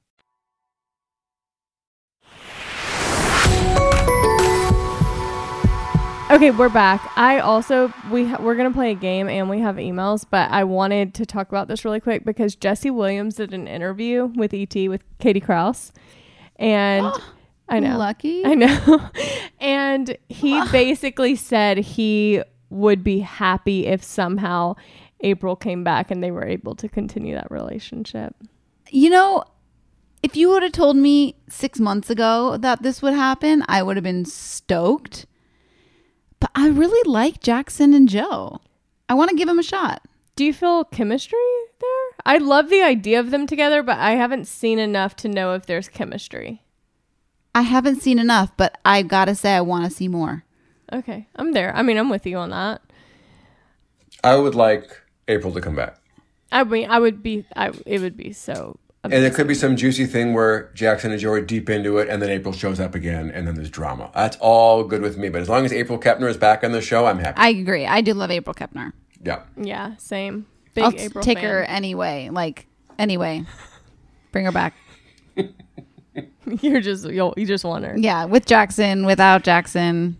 Speaker 3: Okay, we're back. I also we ha- we're gonna play a game and we have emails, but I wanted to talk about this really quick because Jesse Williams did an interview with ET with Katie Krause, and I know,
Speaker 4: Lucky.
Speaker 3: I know, and he basically said he would be happy if somehow April came back and they were able to continue that relationship.
Speaker 4: You know, if you would have told me six months ago that this would happen, I would have been stoked. But I really like Jackson and Jo. I want to give him a shot.
Speaker 3: Do you feel chemistry there? I love the idea of them together, but I haven't seen enough to know if there's chemistry.
Speaker 4: I haven't seen enough, but I gotta say, I want to see more.
Speaker 3: Okay, I'm there. I mean, I'm with you on that.
Speaker 5: I would like April to come back.
Speaker 3: I mean, I would be. I it would be so.
Speaker 5: And it could be some juicy thing where Jackson and Jo are deep into it, and then April shows up again, and then there's drama. That's all good with me. But as long as April Kepner is back on the show, I'm happy.
Speaker 4: I agree. I do love April Kepner.
Speaker 5: yeah.
Speaker 3: Yeah, same. Big
Speaker 4: I'll
Speaker 3: April
Speaker 4: take
Speaker 3: fan.
Speaker 4: her anyway. Like anyway, bring her back.
Speaker 3: You're just you'll, you just want her.
Speaker 4: Yeah, with Jackson, without Jackson.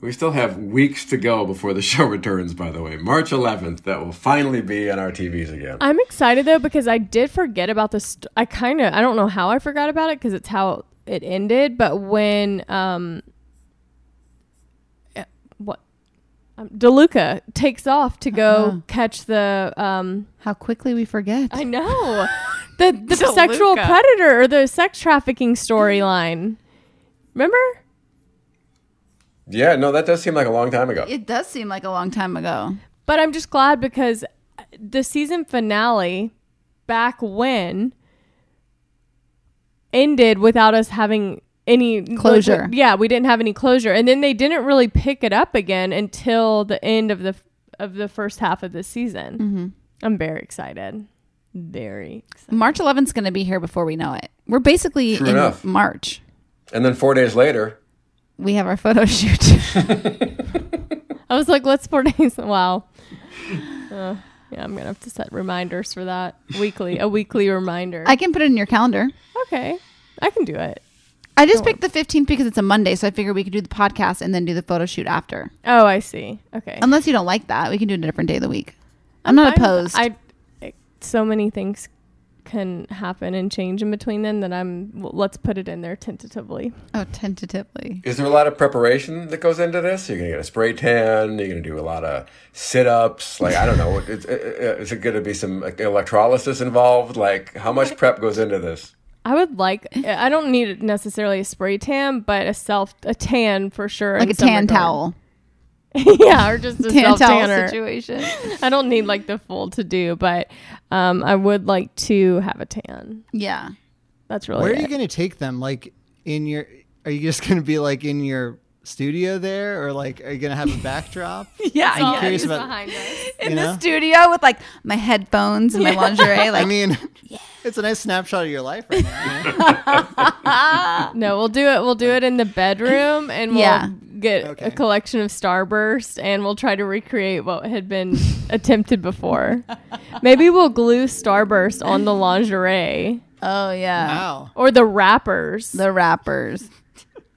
Speaker 5: We still have weeks to go before the show returns, by the way. March 11th, that will finally be on our TVs again.
Speaker 3: I'm excited though because I did forget about this. St- I kind of I don't know how I forgot about it because it's how it ended. But when um, eh, what um, Deluca takes off to go
Speaker 4: Uh-huh.
Speaker 3: catch the um,
Speaker 4: How quickly we forget.
Speaker 3: I know the the sexual predator or the sex trafficking storyline. Remember?
Speaker 5: Yeah, no, that does seem like a long time ago.
Speaker 4: It does seem like a long time ago.
Speaker 3: But I'm just glad because the season finale back when ended without us having any
Speaker 4: Closure.
Speaker 3: yeah, we didn't have any closure, and then they didn't really pick it up again until the end of the of the first half of the season.
Speaker 4: Mm-hmm.
Speaker 3: I'm very excited. Very excited.
Speaker 4: March 11th is going to be here before we know it. We're basically
Speaker 5: True
Speaker 4: in
Speaker 5: enough.
Speaker 4: March.
Speaker 5: And then four days later,
Speaker 4: We have our photo shoot.
Speaker 3: I was like, let's four days. Wow. Uh, yeah, I'm gonna have to set reminders for that weekly. A weekly reminder.
Speaker 4: I can put it in your calendar.
Speaker 3: okay, I can do it.
Speaker 4: I just picked the 15th because it's a Monday, so I figured we could do the podcast and then do the photo shoot after.
Speaker 3: Oh, I see. Okay.
Speaker 4: Unless you don't like that, we can do it a different day of the week. I'm, not
Speaker 3: fine.
Speaker 4: opposed.
Speaker 3: I, I so many things can happen and change in between then that I'm. Well, let's put it in there tentatively.
Speaker 4: oh, tentatively.
Speaker 5: is there a lot of preparation that goes into this? You're going to get a spray tan. You're going to do a lot of sit ups. Like, I don't know. Is, is it going to be some like, electrolysis involved? Like, how much prep goes into this?
Speaker 3: I would like. I don't need necessarily a spray tan, but a self a tan for sure.
Speaker 4: Like a tan
Speaker 3: regard.
Speaker 4: towel.
Speaker 3: yeah, or just a self
Speaker 4: towel
Speaker 3: tanner
Speaker 4: situation.
Speaker 3: I don't need like the full to do, but um, I would like to have a tan.
Speaker 4: Yeah.
Speaker 3: That's really
Speaker 6: Where are
Speaker 3: it.
Speaker 6: you going to take them? Like in your, are you just going to be like in your studio there, or like are you going to have a backdrop?
Speaker 4: Yeah,
Speaker 6: I'm
Speaker 4: yeah.
Speaker 6: curious about.
Speaker 3: behind us.
Speaker 4: In
Speaker 6: You
Speaker 4: the studio with like my headphones and my lingerie. Like,
Speaker 6: I mean, it's a nice snapshot of your life right now. you know?
Speaker 3: No, we'll do it. We'll do it in the bedroom, and we'll
Speaker 4: Yeah.
Speaker 3: Get a collection of Starburst, and we'll try to recreate what had been attempted before. Maybe we'll glue Starburst on the lingerie
Speaker 4: oh, yeah.
Speaker 6: Wow.
Speaker 3: or the wrappers,
Speaker 4: The wrappers.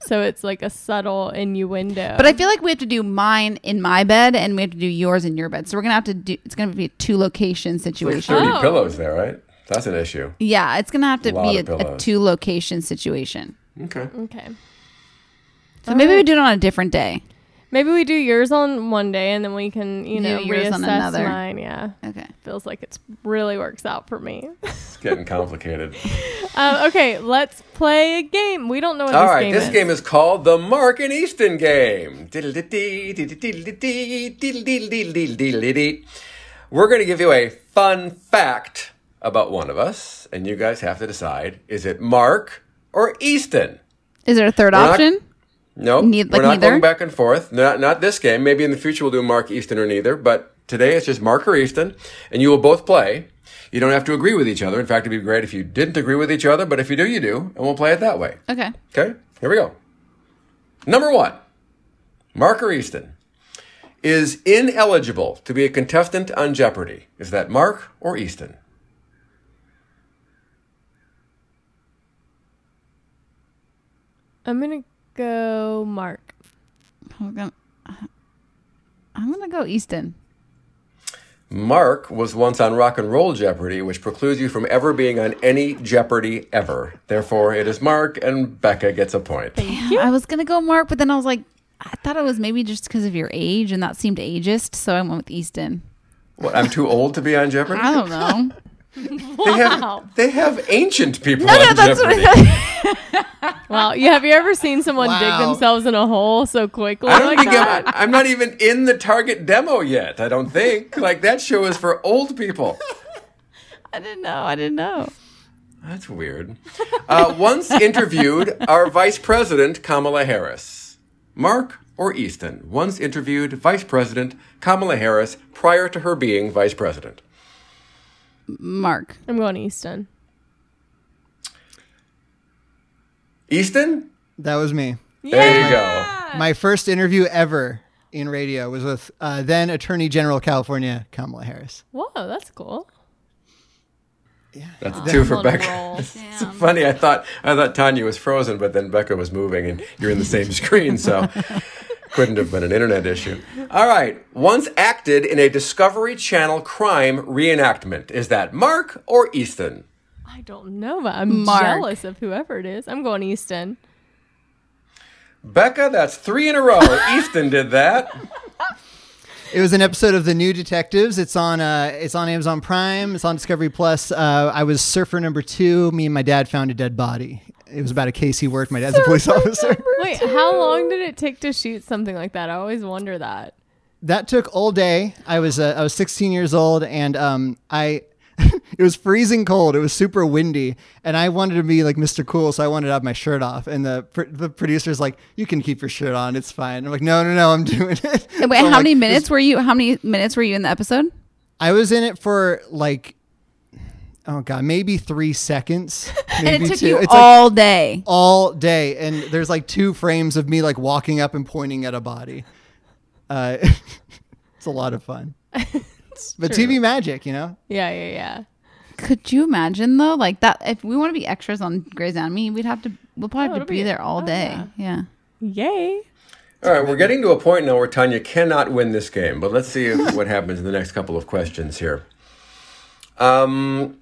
Speaker 3: so it's like a subtle innuendo.
Speaker 4: But I feel like we have to do mine in my bed and we have to do yours in your bed. So we're going to have to do, it's going to be a two location
Speaker 5: Like
Speaker 4: situation.
Speaker 5: 30
Speaker 3: Oh.
Speaker 5: pillows there, right? That's an issue.
Speaker 4: Yeah, it's going to have to
Speaker 5: Lot
Speaker 4: be a, a two location situation.
Speaker 5: Okay.
Speaker 3: okay,
Speaker 4: So maybe we do it on a different day.
Speaker 3: Maybe we do yours on one day and then we can, you know,
Speaker 4: yours
Speaker 3: reassess
Speaker 4: on another.
Speaker 3: mine. Yeah.
Speaker 4: Okay.
Speaker 3: Feels like it's really works out for me.
Speaker 5: It's getting complicated.
Speaker 3: um, okay, let's play a game. We don't know what
Speaker 5: All
Speaker 3: this
Speaker 5: right,
Speaker 3: game
Speaker 5: this
Speaker 3: is.
Speaker 5: game is called the Mark and Easton game. We're going to give you a fun fact about one of us, and you guys have to decide is it Mark or Easton?
Speaker 4: Is there a 3rd
Speaker 5: We're not-
Speaker 4: option?
Speaker 5: No,
Speaker 4: Ne-
Speaker 5: we're not
Speaker 4: neither?
Speaker 5: going back and forth. Not not this game. Maybe in the future we'll do Mark Easton or neither. But today it's just Mark or Easton, and you will both play. You don't have to agree with each other. In fact, it'd be great if you didn't agree with each other. But if you do, you do, and we'll play it that way.
Speaker 4: Okay.
Speaker 5: Okay, here we go. Number one, Mark or Easton is ineligible to be a contestant on Jeopardy. Is that Mark or Easton?
Speaker 3: I'm going to go Mark.
Speaker 4: I'm gonna, I'm gonna go Easton.
Speaker 5: Mark was once on Rock and Roll Jeopardy, which precludes you from ever being on any Jeopardy ever. Therefore, it is Mark, and Becca gets a point.
Speaker 4: Damn, I was gonna go Mark, but then I was like, I thought it was maybe just because of your age, and that seemed ageist, so I went with Easton.
Speaker 5: What, I'm too old to be on Jeopardy?
Speaker 4: I don't know.
Speaker 5: They have, they have ancient people
Speaker 4: No, no,
Speaker 5: on
Speaker 4: that's what
Speaker 5: Jeopardy.
Speaker 3: Wow. You have you ever seen someone dig themselves in a hole so quickly
Speaker 5: I don't
Speaker 3: like
Speaker 5: think
Speaker 3: that?
Speaker 5: I'm, I'm not even in the target demo yet. I don't think. Like, that show is for old people.
Speaker 4: I didn't know. I didn't know.
Speaker 5: That's weird. Uh, once interviewed our Vice President, Kamala Harris. Mark or Easton once interviewed Vice President Kamala Harris prior to her being Vice President.
Speaker 4: Mark.
Speaker 3: I'm going Easton.
Speaker 5: Easton?
Speaker 6: That was me.
Speaker 5: There you go.
Speaker 6: My first interview ever in radio was with uh, then Attorney General of California Kamala Harris.
Speaker 3: Whoa, that's cool. Yeah.
Speaker 5: That's two for Becca.
Speaker 3: roll.
Speaker 5: It's funny. I thought I thought Tanya was frozen, but then Becca was moving, and you're in the same screen, so couldn't have been an internet issue. All right. Once acted in a Discovery Channel crime reenactment. Is that Mark or Easton?
Speaker 3: I don't know, but I'm
Speaker 4: Mark.
Speaker 3: jealous of whoever it is. I'm going Easton.
Speaker 5: Becca, that's three in a row. Easton did that.
Speaker 6: It was an episode of The New Detectives. It's on uh, it's on Amazon Prime. It's on Discovery Plus. Uh, I was surfer number two. Me and my dad found a dead body. It was about a case he worked. My dad's a police officer.
Speaker 3: Wait, how long did it take to shoot something like that? I always wonder that.
Speaker 6: That took all day. I was uh, I was 16 years old, and um, I it was freezing cold. It was super windy, and I wanted to be like Mr. Cool, so I wanted to have my shirt off. And the pr- the producer's like, "You can keep your shirt on. It's fine." I'm like, "No, no, no, I'm doing it."
Speaker 4: Wait,
Speaker 6: So
Speaker 4: how
Speaker 6: like,
Speaker 4: many minutes were you? How many minutes were you in the episode?
Speaker 6: I was in it for like, oh god, maybe three seconds.
Speaker 4: And it took
Speaker 6: two.
Speaker 4: you
Speaker 6: It's
Speaker 4: all
Speaker 6: like
Speaker 4: day.
Speaker 6: all day, and there's like two frames of me like walking up and pointing at a body. Uh, it's a lot of fun. but
Speaker 3: true.
Speaker 6: TV magic, you know.
Speaker 3: Yeah, yeah, yeah.
Speaker 4: Could you imagine though, like that? If we want to be extras on Grey's Anatomy, we'd have to. We'll probably have to be
Speaker 3: be-
Speaker 4: there all
Speaker 3: oh,
Speaker 4: day.
Speaker 3: yeah.
Speaker 4: Yeah.
Speaker 3: Yay.
Speaker 5: All right, we're getting to a point now where Tanya cannot win this game, but let's see what happens in the next couple of questions here. Um,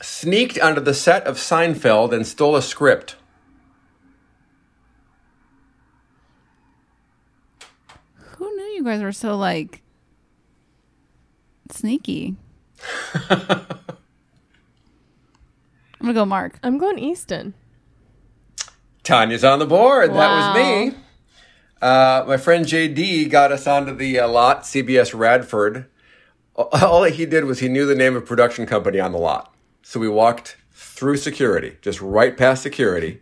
Speaker 5: sneaked under the set of Seinfeld and stole a script.
Speaker 4: Who knew you guys were so like sneaky? I'm gonna go Mark.
Speaker 3: I'm going Easton.
Speaker 5: Tanya's on the board. That was me. Uh, my friend JD got us onto the uh, lot, CBS Radford. All he did was he knew the name of production company on the lot. So we walked through security, just right past security.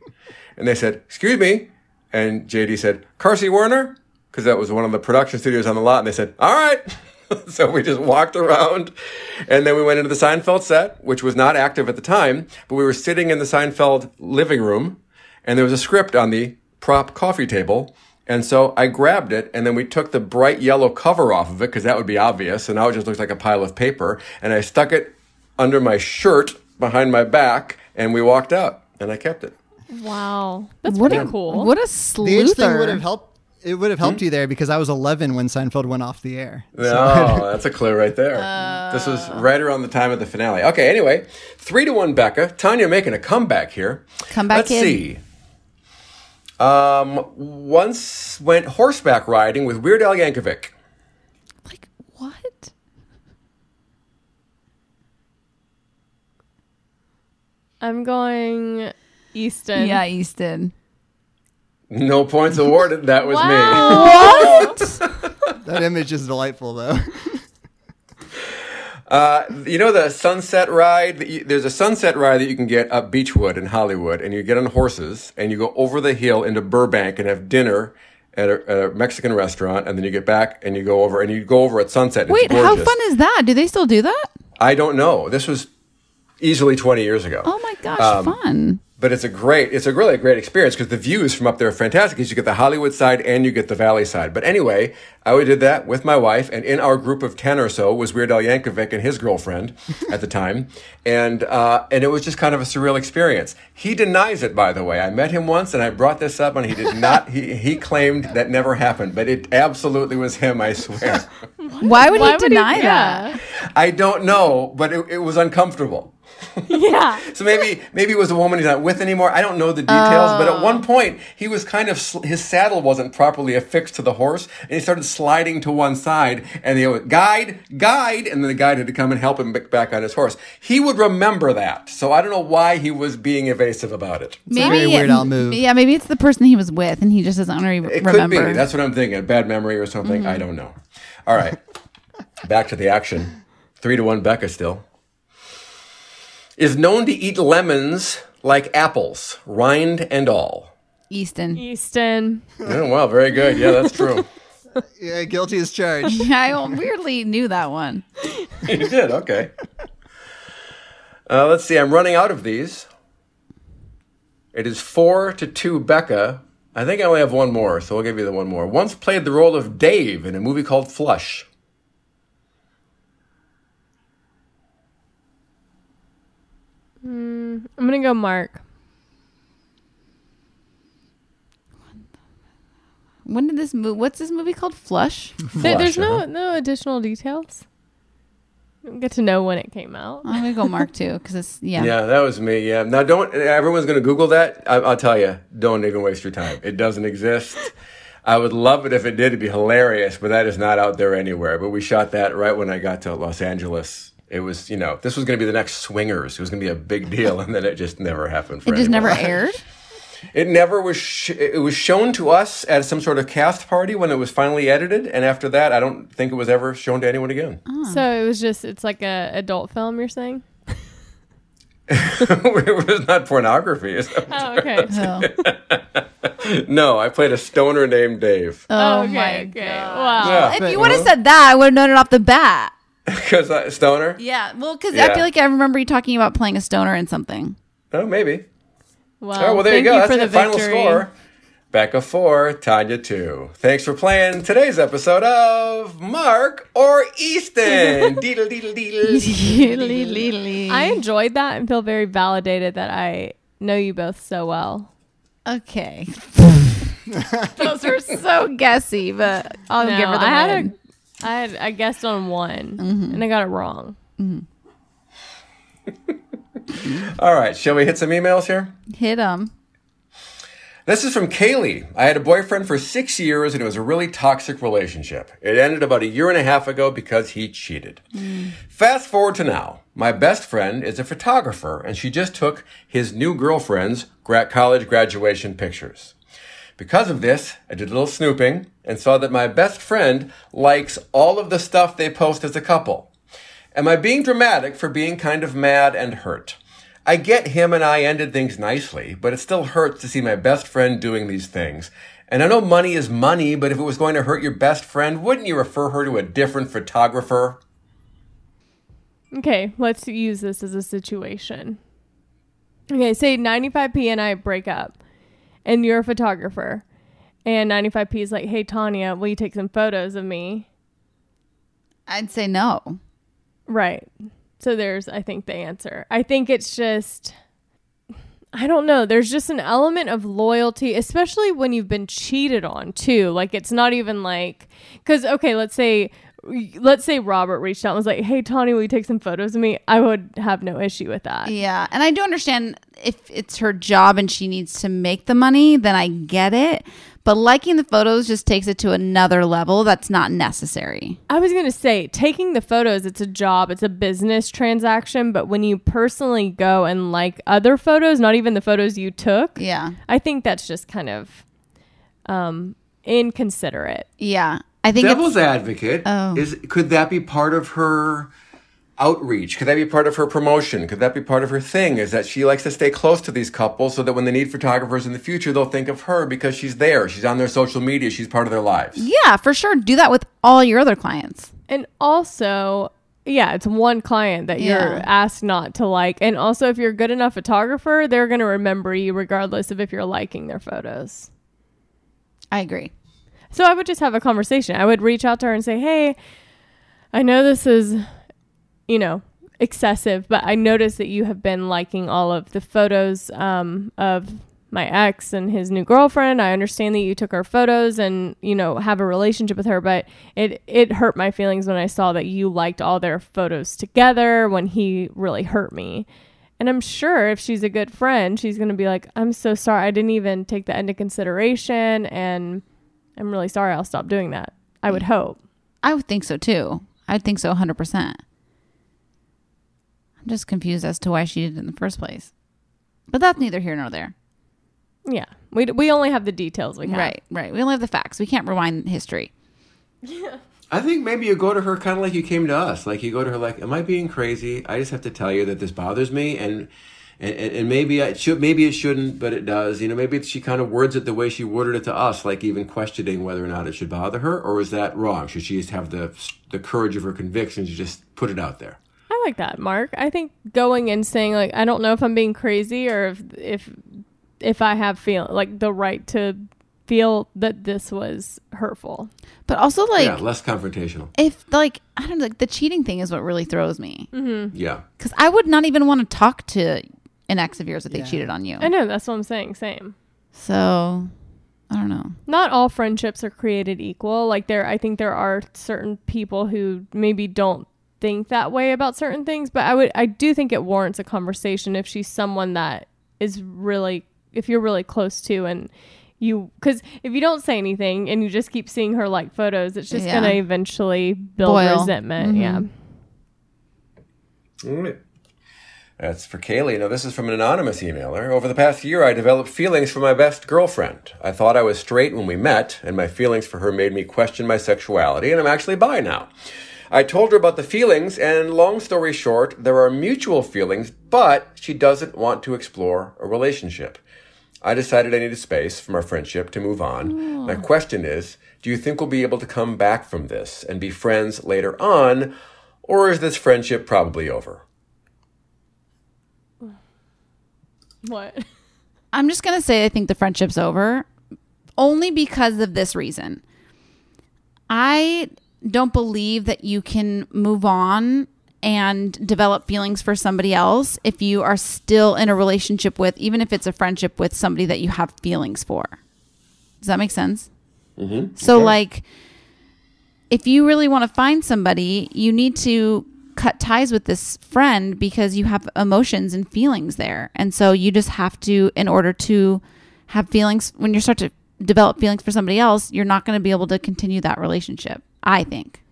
Speaker 5: And they said, Excuse me. And JD said, Carsey Werner? Because that was one of the production studios on the lot. And they said, All right. so we just walked around. And then we went into the Seinfeld set, which was not active at the time, but we were sitting in the Seinfeld living room. And there was a script on the prop coffee table. And so I grabbed it, and then we took the bright yellow cover off of it because that would be obvious. And now it just looks like a pile of paper. And I stuck it under my shirt behind my back, and we walked out. And I kept it.
Speaker 3: Wow. That's
Speaker 4: What
Speaker 3: pretty
Speaker 4: a
Speaker 3: cool.
Speaker 4: what a
Speaker 6: The age thing would have helped. It would have
Speaker 5: Hmm?
Speaker 6: helped you there because I was 11 when Seinfeld went off the air.
Speaker 5: No, that's a clue right there. this was right around the time of the finale. Okay, anyway, three to one, Becca. Tanya making a comeback here.
Speaker 4: Comeback
Speaker 5: Let's
Speaker 4: kid.
Speaker 5: see. Um, once went horseback riding with Weird Al Yankovic.
Speaker 4: Like what?
Speaker 3: I'm going Easton.
Speaker 4: Yeah, Easton.
Speaker 5: No points awarded. That was me.
Speaker 3: What?
Speaker 6: That image is delightful, though.
Speaker 5: Uh, you know the sunset ride? that you- There's a sunset ride that you can get up Beechwood in Hollywood, and you get on horses, and you go over the hill into Burbank and have dinner at a, at a Mexican restaurant, and then you get back and you go over, and you go over at sunset. It's
Speaker 4: Wait, how fun is that? Do they still do that?
Speaker 5: I don't know. This was easily 20 years ago.
Speaker 4: Oh my gosh,
Speaker 5: Um,
Speaker 4: fun.
Speaker 5: But it's a great, it's a really great experience because the views from up there are fantastic. Because you get the Hollywood side and you get the Valley side. But anyway, I did that with my wife, and in our group of ten or so was Weird Al Yankovic and his girlfriend at the time, and uh, and it was just kind of a surreal experience. He denies it, by the way. I met him once, and I brought this up, and he did not. he he claimed that never happened, but it absolutely was him. I swear.
Speaker 4: Why would
Speaker 3: Why
Speaker 4: he
Speaker 3: would he-
Speaker 4: deny
Speaker 3: yeah.
Speaker 4: that?
Speaker 5: I don't know, but it, it was uncomfortable.
Speaker 3: yeah.
Speaker 5: So maybe maybe it was a woman he's not with anymore. I don't know the details, but at one oh. point he was kind of sl- his saddle wasn't properly affixed to the horse, and he started sliding to one side. And they went guide, guide, and then the guide had to come and help him back- back on his horse. He would remember that, so I don't know why he was being evasive about it.
Speaker 6: a very Weird Al move.
Speaker 4: Yeah, maybe it's the person he was with, and he just doesn't re-
Speaker 5: It
Speaker 4: remember.
Speaker 5: could be. That's what I'm thinking. Bad memory or something. I mm-hmm. don't know. All right, back to the action. Three to one, Becca still is known to eat lemons like apples, rind and all.
Speaker 4: Easton.
Speaker 3: Easton.
Speaker 5: Oh, well, very good. Yeah, that's true.
Speaker 6: yeah, guilty as charged.
Speaker 4: I weirdly knew that one.
Speaker 5: you did. Okay. Uh, let's see. I'm running out of these. It is four to two, Becca. I think I only have one more, so I'll give you the one more. Once played the role of Dave in a movie called Flush.
Speaker 3: Mm, I'm gonna go Mark.
Speaker 4: When did this movie? What's this movie called? Flush.
Speaker 3: There- there's no no additional details. Get to know when it came out.
Speaker 4: I'm gonna go Mark too because it's yeah.
Speaker 5: Yeah. that was me. Yeah. Now, don't. Everyone's going to Google that. I, I'll tell you. Don't even waste your time. It doesn't exist. I would love it if it did. It'd be hilarious, but that is not out there anywhere. But we shot that right when I got to Los Angeles. It was, you know, this was going to be the next Swingers. It was going to be a big deal, and then it just never happened. For
Speaker 4: It just never aired.
Speaker 5: It never was. Sh- it was shown to us at some sort of cast party when it was finally edited, and after that, I don't think it was ever shown to anyone again. Oh.
Speaker 3: So it was just it's like a adult film. You're saying?
Speaker 5: it was not pornography. is that what
Speaker 3: Oh, okay.
Speaker 4: Oh,
Speaker 5: No, I played a stoner named Dave.
Speaker 4: Oh
Speaker 3: okay,
Speaker 4: my
Speaker 3: okay.
Speaker 4: god!
Speaker 3: Wow.
Speaker 5: Yeah.
Speaker 4: If you would have said that, I would have known it off the bat.
Speaker 5: Because uh, stoner?
Speaker 4: Yeah, well, because I feel like I remember you talking about playing a stoner in something.
Speaker 5: Oh, maybe.
Speaker 3: Wow.
Speaker 5: oh, well, there
Speaker 3: thank
Speaker 5: you go. That's
Speaker 3: for
Speaker 5: the
Speaker 3: the
Speaker 5: final
Speaker 3: victory.
Speaker 5: score. Becca 4, Tanya 2. Thanks for playing today's episode of Mark or Easton. deedle, deedle, deedle.
Speaker 3: I enjoyed that and feel very validated that I know you both so well.
Speaker 4: Okay. Those were so guessy, but I'll
Speaker 3: No,
Speaker 4: give her the
Speaker 3: I had
Speaker 4: win.
Speaker 3: a, I had I guessed on one
Speaker 4: Mm-hmm.
Speaker 3: and I got it wrong.
Speaker 5: All right, shall we hit some emails here?
Speaker 4: Hit them.
Speaker 5: This is from Kaylee. I had a boyfriend for six years and it was a really toxic relationship. It ended about a year and a half ago because he cheated. Fast forward to now. My best friend is a photographer and she just took his new girlfriend's college graduation pictures. Because of this, I did a little snooping and saw that my best friend likes all of the stuff they post as a couple. Am I being dramatic for being kind of mad and hurt? I get him and I ended things nicely, but it still hurts to see my best friend doing these things. And I know money is money, but if it was going to hurt your best friend, wouldn't you refer her to a different photographer?
Speaker 3: Okay, let's use this as a situation. Okay, say 95p and I break up, and you're a photographer, and 95p is like, "Hey Tanya, will you take some photos of me?"
Speaker 4: I'd say no.
Speaker 3: Right. So there's, I think, the answer. I think it's just, I don't know. There's just an element of loyalty, especially when you've been cheated on too. Like it's not even like, because okay, let's say let's say Robert reached out and was like, "Hey, Tawny, will you take some photos of me?" I would have no issue with that.
Speaker 4: Yeah, and I do understand if it's her job and she needs to make the money, then I get it. But liking the photos just takes it to another level that's not necessary.
Speaker 3: I was gonna say, taking the photos, it's a job, it's a business transaction. But when you personally go and like other photos, not even the photos you took,
Speaker 4: Yeah.
Speaker 3: I think that's just kind of um, inconsiderate.
Speaker 4: Yeah. I think
Speaker 5: Devil's advocate
Speaker 4: Oh.
Speaker 5: is could that be part of her outreach? Could that be part of her promotion? Could that be part of her thing? Is that she likes to stay close to these couples so that when they need photographers in the future, they'll think of her because she's there. She's on their social media. She's part of their lives.
Speaker 4: yeah, for sure. Do that with all your other clients.
Speaker 3: And also, yeah, it's one client that you're asked not to like. And also, if you're a good enough photographer, they're going to remember you regardless of if you're liking their photos.
Speaker 4: I agree.
Speaker 3: So I would just have a conversation. I would reach out to her and say, "Hey, I know this is, you know, excessive, but I noticed that you have been liking all of the photos um, of my ex and his new girlfriend. I understand that you took our photos and you know have a relationship with her, but it it hurt my feelings when I saw that you liked all their photos together when he really hurt me." And I'm sure if she's a good friend, she's going to be like, I'm so sorry. I didn't even take that into consideration. And I'm really sorry. I'll stop doing that. I would hope.
Speaker 4: I would think so too. I'd think so 100%. I'm just confused as to why she did it in the first place. But that's neither here nor there.
Speaker 3: Yeah. We, we only have the details we have.
Speaker 4: Right, right. We only have the facts. We can't rewind history.
Speaker 5: I think maybe you go to her kind of like you came to us. Like you go to her like, "Am I being crazy? I just have to tell you that this bothers me, and and, and maybe I should, maybe it shouldn't, but it does. You know, maybe she kind of words it the way she worded it to us, like even questioning whether or not it should bother her, or is that wrong? Should she just have the the courage of her convictions to just put it out there?
Speaker 3: I like that, Mark. I think going and saying like, I don't know if I'm being crazy or if if if I have feel like the right to feel that this was hurtful.
Speaker 4: But also, like,
Speaker 5: yeah, less confrontational.
Speaker 4: if, like, I don't know, like, the cheating thing is what really throws me. Mm-hmm.
Speaker 5: Yeah.
Speaker 4: Because I would not even want to talk to an ex of yours if they cheated on you.
Speaker 3: I know that's what I'm saying. Same.
Speaker 4: So, I don't know.
Speaker 3: Not all friendships are created equal. Like there, I think there are certain people who maybe don't think that way about certain things. But I would, I do think it warrants a conversation if she's someone that is really, if you're really close to and you, because if you don't say anything and you just keep seeing her like photos, it's just
Speaker 4: Yeah.
Speaker 3: gonna eventually build
Speaker 4: Boil.
Speaker 3: resentment.
Speaker 4: Mhm.
Speaker 3: Yeah.
Speaker 5: All right. That's for Kaylee. Now, this is from an anonymous emailer. Over the past year, I developed feelings for my best girlfriend. I thought I was straight when we met, and my feelings for her made me question my sexuality, and I'm actually bi now. I told her about the feelings, and long story short, there are mutual feelings, but she doesn't want to explore a relationship. I decided I needed space from our friendship to move on. My hmm. question is do you think we'll be able to come back from this and be friends later on, or is this friendship probably over?
Speaker 3: What?
Speaker 4: I'm just going to say I think the friendship's over only because of this reason. I don't believe that you can move on and develop feelings for somebody else if you are still in a relationship with, even if it's a friendship with somebody that you have feelings for. Does that make sense?
Speaker 5: Mm-hmm.
Speaker 4: So, like, if you really want to find somebody, you need to cut ties with this friend because you have emotions and feelings there. And so you just have to, in order to have feelings, when you start to develop feelings for somebody else, you're not going to be able to continue that relationship, I think.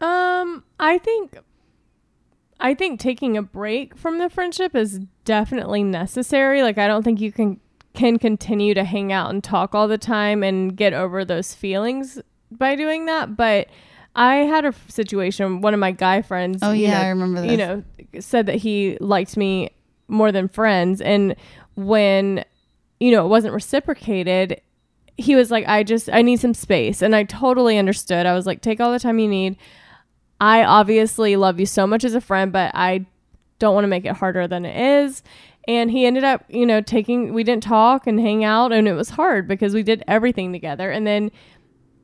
Speaker 3: Um, I think I think taking a break from the friendship is definitely necessary. Like I don't think you can can continue to hang out and talk all the time and get over those feelings by doing that, but I had a situation one of my guy friends
Speaker 4: Oh,
Speaker 3: you
Speaker 4: yeah,
Speaker 3: know,
Speaker 4: I remember This.
Speaker 3: You know, said that he liked me more than friends and when you know, it wasn't reciprocated, he was like, I just, I need some space. And I totally understood. I was like, take all the time you need. I obviously love you so much as a friend, but I don't want to make it harder than it is. And he ended up, you know, taking, we didn't talk and hang out. And it was hard because we did everything together. And then,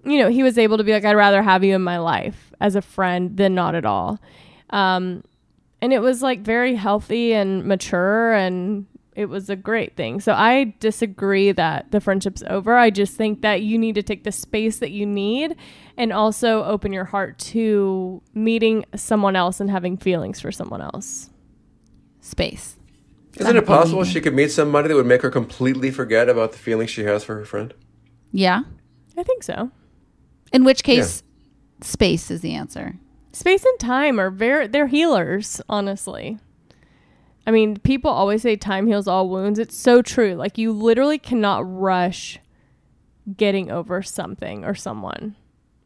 Speaker 3: you know, he was able to be like, I'd rather have you in my life as a friend than not at all. Um, and it was like very healthy and mature and it was a great thing. So I disagree that the friendship's over. I just think that you need to take the space that you need and also open your heart to meeting someone else and having feelings for someone else.
Speaker 4: Space.
Speaker 5: Isn't it possible she could meet somebody that would make her completely forget about the feelings she has for her friend?
Speaker 4: Yeah.
Speaker 3: I think so.
Speaker 4: In which case, space is the answer.
Speaker 3: Space and time are very they're healers, honestly. I mean, people always say time heals all wounds. It's so true. Like you literally cannot rush getting over something or someone.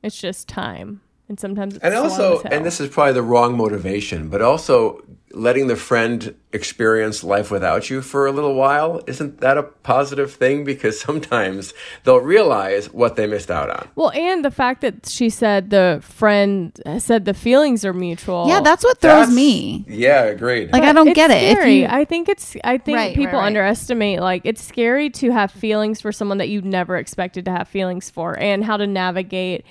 Speaker 3: It's just time. And sometimes it's
Speaker 5: and also, and this is probably the wrong motivation, but also letting the friend experience life without you for a little while isn't that a positive thing? Because sometimes they'll realize what they missed out on.
Speaker 3: Well, and the fact that she said the friend uh, said the feelings are mutual.
Speaker 4: Yeah, that's what throws
Speaker 5: That's-
Speaker 4: me.
Speaker 5: Yeah, agreed.
Speaker 4: Like I don't
Speaker 3: It's
Speaker 4: get it.
Speaker 3: Scary.
Speaker 4: you,
Speaker 3: I think it's. I think
Speaker 4: Right, right,
Speaker 3: people
Speaker 4: right.
Speaker 3: underestimate. Like it's scary to have feelings for someone that you never expected to have feelings for, and how to navigate.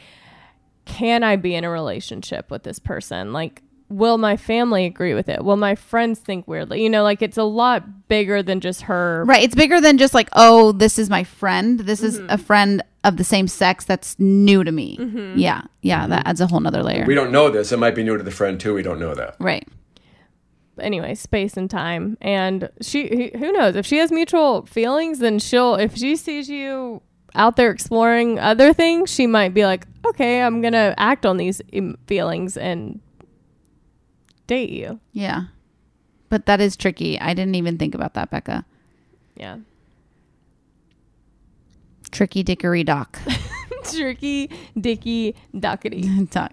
Speaker 3: Can I be in a relationship with this person? Like, will my family agree with it? Will my friends think weirdly? You know, like it's a lot bigger than just her.
Speaker 4: right, it's bigger than just like, oh, this is my friend. This is
Speaker 3: Mm-hmm.
Speaker 4: a friend of the same sex that's new to me. Yeah, yeah, that adds a whole nother layer.
Speaker 5: we don't know this. It might be new to the friend too. We don't know that.
Speaker 4: right.
Speaker 3: anyway, space and time. And she, who knows, if she has mutual feelings, then she'll, if she sees you out there exploring other things, she might be like, okay, I'm going to act on these feelings and date you.
Speaker 4: Yeah. But that is tricky. I didn't even think about that, Becca.
Speaker 3: Yeah.
Speaker 4: Tricky dickory dock.
Speaker 3: Tricky, dicky, dockety.
Speaker 4: Dock.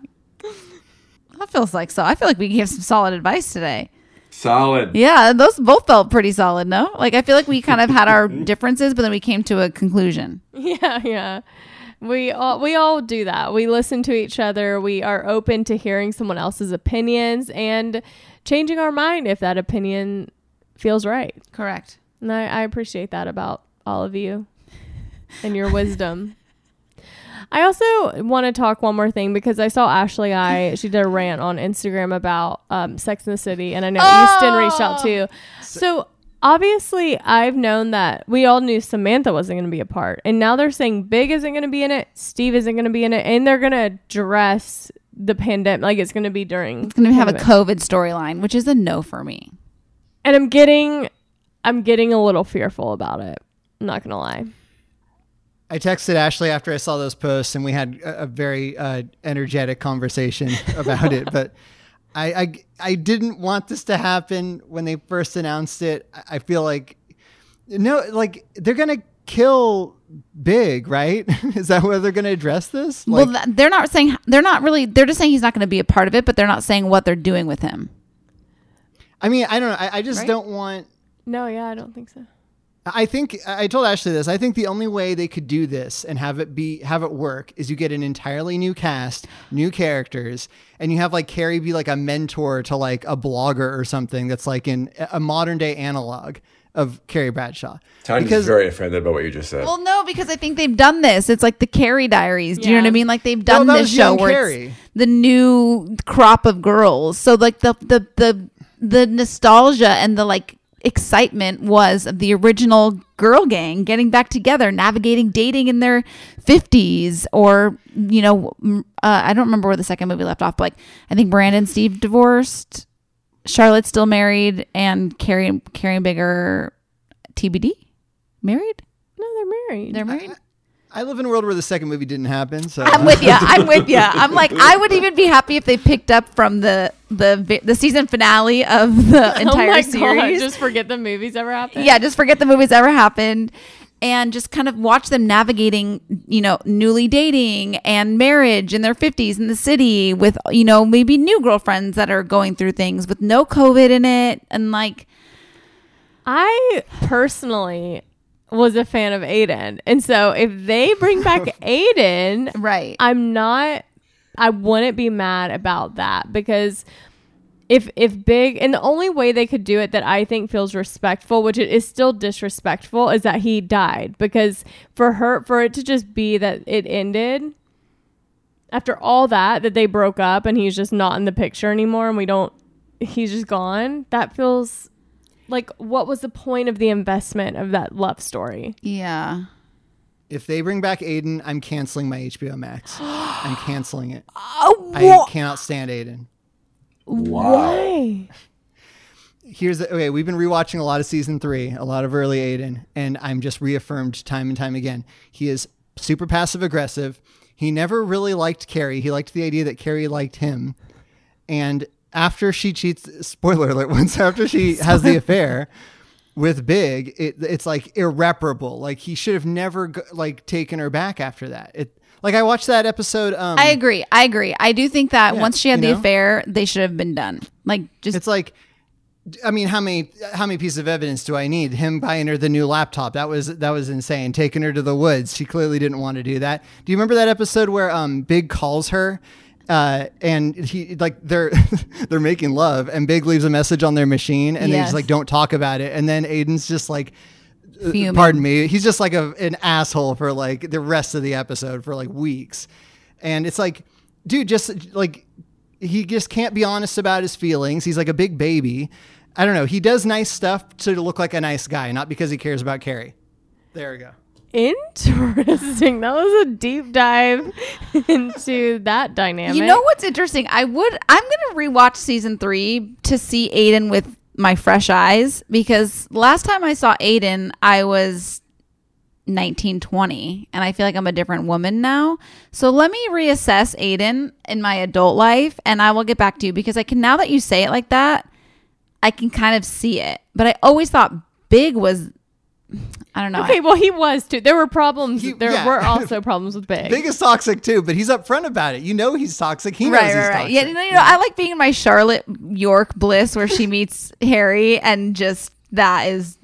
Speaker 4: That feels like so. I feel like we gave some solid advice today.
Speaker 5: Solid.
Speaker 4: Yeah, those both felt pretty solid, no? Like I feel like we kind of had our differences, but then we came to a conclusion.
Speaker 3: Yeah, yeah. We all we all do that. We listen to each other. We are open to hearing someone else's opinions and changing our mind if that opinion feels right.
Speaker 4: Correct.
Speaker 3: And I, I appreciate that about all of you and your wisdom. I also want to talk one more thing because I saw Ashley I she did a rant on Instagram about um, Sex in the City and I know Easton reached out too. So obviously I've known that we all knew Samantha wasn't going to be a part and now they're saying Big isn't going to be in it, Steve isn't going to be in it and they're going to address the pandemic like it's going to be during
Speaker 4: It's going to have a. COVID storyline, which is a no for me.
Speaker 3: and I'm getting I'm getting a little fearful about it. I'm not going to lie.
Speaker 6: I texted Ashley after I saw those posts, and we had a, a very uh, energetic conversation about it. But I, I, I didn't want this to happen when they first announced it. I- I feel like no, like they're gonna kill Big, right? Is that where they're gonna address this? Like,
Speaker 4: well, they're not saying they're not really. They're just saying he's not going to be a part of it, but they're not saying what they're doing with him.
Speaker 6: I mean, I don't know. I, I just
Speaker 4: Right?
Speaker 6: don't want.
Speaker 3: No, yeah, I don't think so.
Speaker 6: I think I told Ashley this. I think the only way they could do this and have it be have it work is you get an entirely new cast, new characters, and you have like Carrie be like a mentor to like a blogger or something that's like in a modern day analog of Carrie Bradshaw.
Speaker 5: Tanya's very offended by what you just said.
Speaker 4: Well, no, because I think they've done this. It's like the Carrie Diaries. Do you know what I mean? Like they've done
Speaker 6: that
Speaker 4: this show where
Speaker 6: Carrie.
Speaker 4: it's the new crop of girls. So like the the the the nostalgia and the like excitement was of the original girl gang getting back together, navigating dating in their 50s or you know uh, I don't remember where the second movie left off, but like I think Miranda and Steve divorced, Charlotte's still married and Carrie Carrie Bigger TBD married?
Speaker 3: No, they're married.
Speaker 4: They're married.
Speaker 6: I live in a world where the second movie didn't happen, so
Speaker 4: I'm with you. I'm with you. I'm like, I would even be happy if they picked up from the the the season finale of the oh entire
Speaker 3: oh my
Speaker 4: series.
Speaker 3: God, just forget the movies ever happened.
Speaker 4: yeah, just forget the movies ever happened, and just kind of watch them navigating, you know, newly dating and marriage in their 50s in the city with, you know, maybe new girlfriends that are going through things with no COVID in it, and like,
Speaker 3: I personally was a fan of Aiden. And so if they bring back Aiden,
Speaker 4: right,
Speaker 3: I'm not I wouldn't be mad about that because if if big and the only way they could do it that I think feels respectful, which it is still disrespectful, is that he died. Because for her for it to just be that it ended after all that that they broke up and he's just not in the picture anymore and we don't he's just gone, that feels like what was the point of the investment of that love story?
Speaker 4: Yeah.
Speaker 6: If they bring back Aiden, I'm canceling my HBO Max. I'm canceling it.
Speaker 4: Oh,
Speaker 6: I cannot stand Aiden.
Speaker 3: Why?
Speaker 6: Here's the okay. We've been rewatching a lot of season three, a lot of early Aiden, and I'm just reaffirmed time and time again. He is super passive aggressive. He never really liked Carrie. He liked the idea that Carrie liked him. And after she cheats, spoiler alert, once after she has the affair with Big, it, it's like irreparable. Like he should have never like taken her back after that. It like I watched that episode. Um,
Speaker 4: I agree. I agree. I do think that
Speaker 6: Yeah,
Speaker 4: once she had the
Speaker 6: know?
Speaker 4: affair, they should have been done. Like just
Speaker 6: It's like, I mean, how many how many pieces of evidence do I need? Him buying her the new laptop that was that was insane. Taking her to the woods, she clearly didn't want to do that. Do you remember that episode where um Big calls her? Uh, and he like they're they're making love, and Big leaves a message on their machine, and they just like don't talk about it. And then Aiden's just like, uh,
Speaker 4: Fuming.
Speaker 6: pardon me, he's just like a, an asshole for like the rest of the episode for like weeks, and it's like, dude, just like he just can't be honest about his feelings. He's like a big baby. I don't know. He does nice stuff to look like a nice guy, not because he cares about Carrie. There we go.
Speaker 3: Interesting. That was a deep dive into that dynamic.
Speaker 4: You know what's interesting? I would I'm gonna rewatch season three to see Aiden with my fresh eyes because last time I saw Aiden, I was 19, 20, and I feel like I'm a different woman now. So let me reassess Aiden in my adult life and I will get back to you because I can now that you say it like that, I can kind of see it. But I always thought Big was I don't know.
Speaker 3: Okay, well he was too. There were problems. there
Speaker 6: yeah.
Speaker 3: were also problems with Big.
Speaker 6: Big is toxic too, but he's upfront about it. You know he's toxic. He knows
Speaker 4: right,
Speaker 6: he's
Speaker 4: right, right.
Speaker 6: toxic.
Speaker 4: Yeah, you know, you know, I like being in my Charlotte York bliss where she meets Harry, and just that is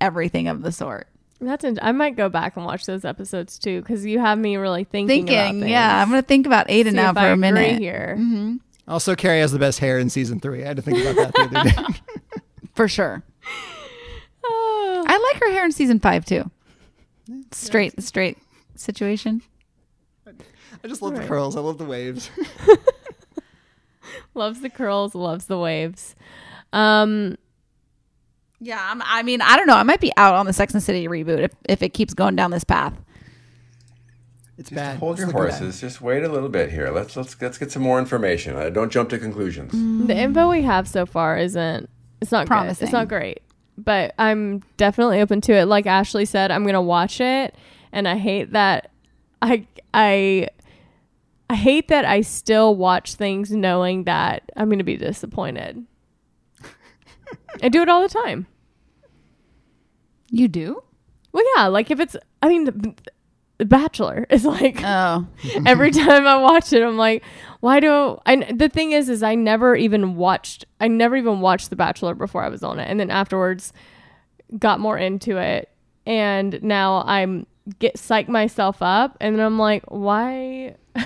Speaker 4: everything of the sort.
Speaker 3: That's. In- I might go back and watch those episodes too because you have me really thinking.
Speaker 4: Thinking,
Speaker 3: things.
Speaker 4: yeah, I'm gonna think about Aiden
Speaker 3: See
Speaker 4: now
Speaker 3: if
Speaker 4: for
Speaker 3: I
Speaker 4: a
Speaker 3: agree
Speaker 4: minute
Speaker 3: here.
Speaker 4: hmm
Speaker 6: Also, Carrie has the best hair in season three. I had to think about that the other day.
Speaker 4: for sure. I like her hair in season five too. Straight, straight situation.
Speaker 6: I just love the curls. I love the waves.
Speaker 3: Loves the curls. Loves the waves. Um.
Speaker 4: Yeah, I'm, I mean, I don't know. I might be out on the Sex and City reboot if, if it keeps going down this path.
Speaker 6: It's bad.
Speaker 5: Hold your horses. Just wait a little bit here. Let's let's let's get some more information. Uh, don't jump to conclusions.
Speaker 3: The info we have so far isn't. It's not good.
Speaker 4: Promising.
Speaker 3: It's not great. But I'm definitely open to it. Like Ashley said, I'm gonna watch it, and I hate that. I I. I hate that I still watch things knowing that I'm going to be disappointed. I do it all the time.
Speaker 4: You do?
Speaker 3: Well, yeah. Like if it's, I mean, the, Bachelor is like,
Speaker 4: Oh,
Speaker 3: every time I watch it, I'm like, why do I? The thing is, is I never even watched. I never even watched The Bachelor before I was on it, and then afterwards, got more into it, and now I'm get psych myself up, and then I'm like, why?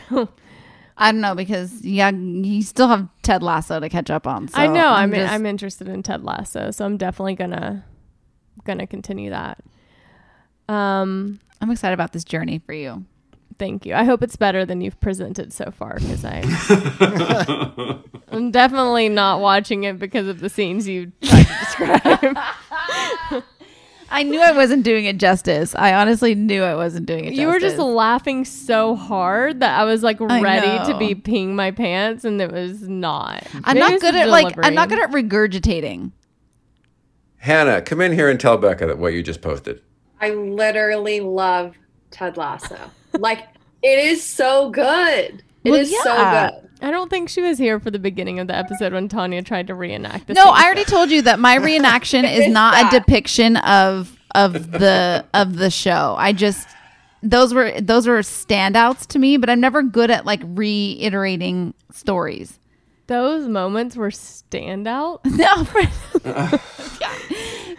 Speaker 4: I don't know because yeah, you still have Ted Lasso to catch up on. So
Speaker 3: I know I'm
Speaker 4: just-
Speaker 3: I'm interested in Ted Lasso, so I'm definitely gonna gonna continue that. Um,
Speaker 4: I'm excited about this journey for you.
Speaker 3: Thank you. I hope it's better than you've presented so far because I I'm definitely not watching it because of the scenes you tried to describe.
Speaker 4: I knew I wasn't doing it justice. I honestly knew I wasn't doing it justice.
Speaker 3: you were just laughing so hard that I was like
Speaker 4: I
Speaker 3: ready to be peeing my pants and it was not.
Speaker 4: I'm
Speaker 3: Maybe
Speaker 4: not good at like I'm not good at regurgitating.
Speaker 5: Hannah, come in here and tell Becca that what you just posted.
Speaker 11: I literally love Ted Lasso. like it is so good. It is
Speaker 4: Well,
Speaker 11: so
Speaker 4: yeah.
Speaker 11: good.
Speaker 3: I don't think she was here for the beginning of the episode when Tanya tried to reenact the
Speaker 4: No,
Speaker 3: scene.
Speaker 4: I already told you that my reenaction is not a depiction of of the of the show. I just those were those were standouts to me, but I'm never good at like reiterating stories.
Speaker 3: Those moments were standout.
Speaker 4: No, for,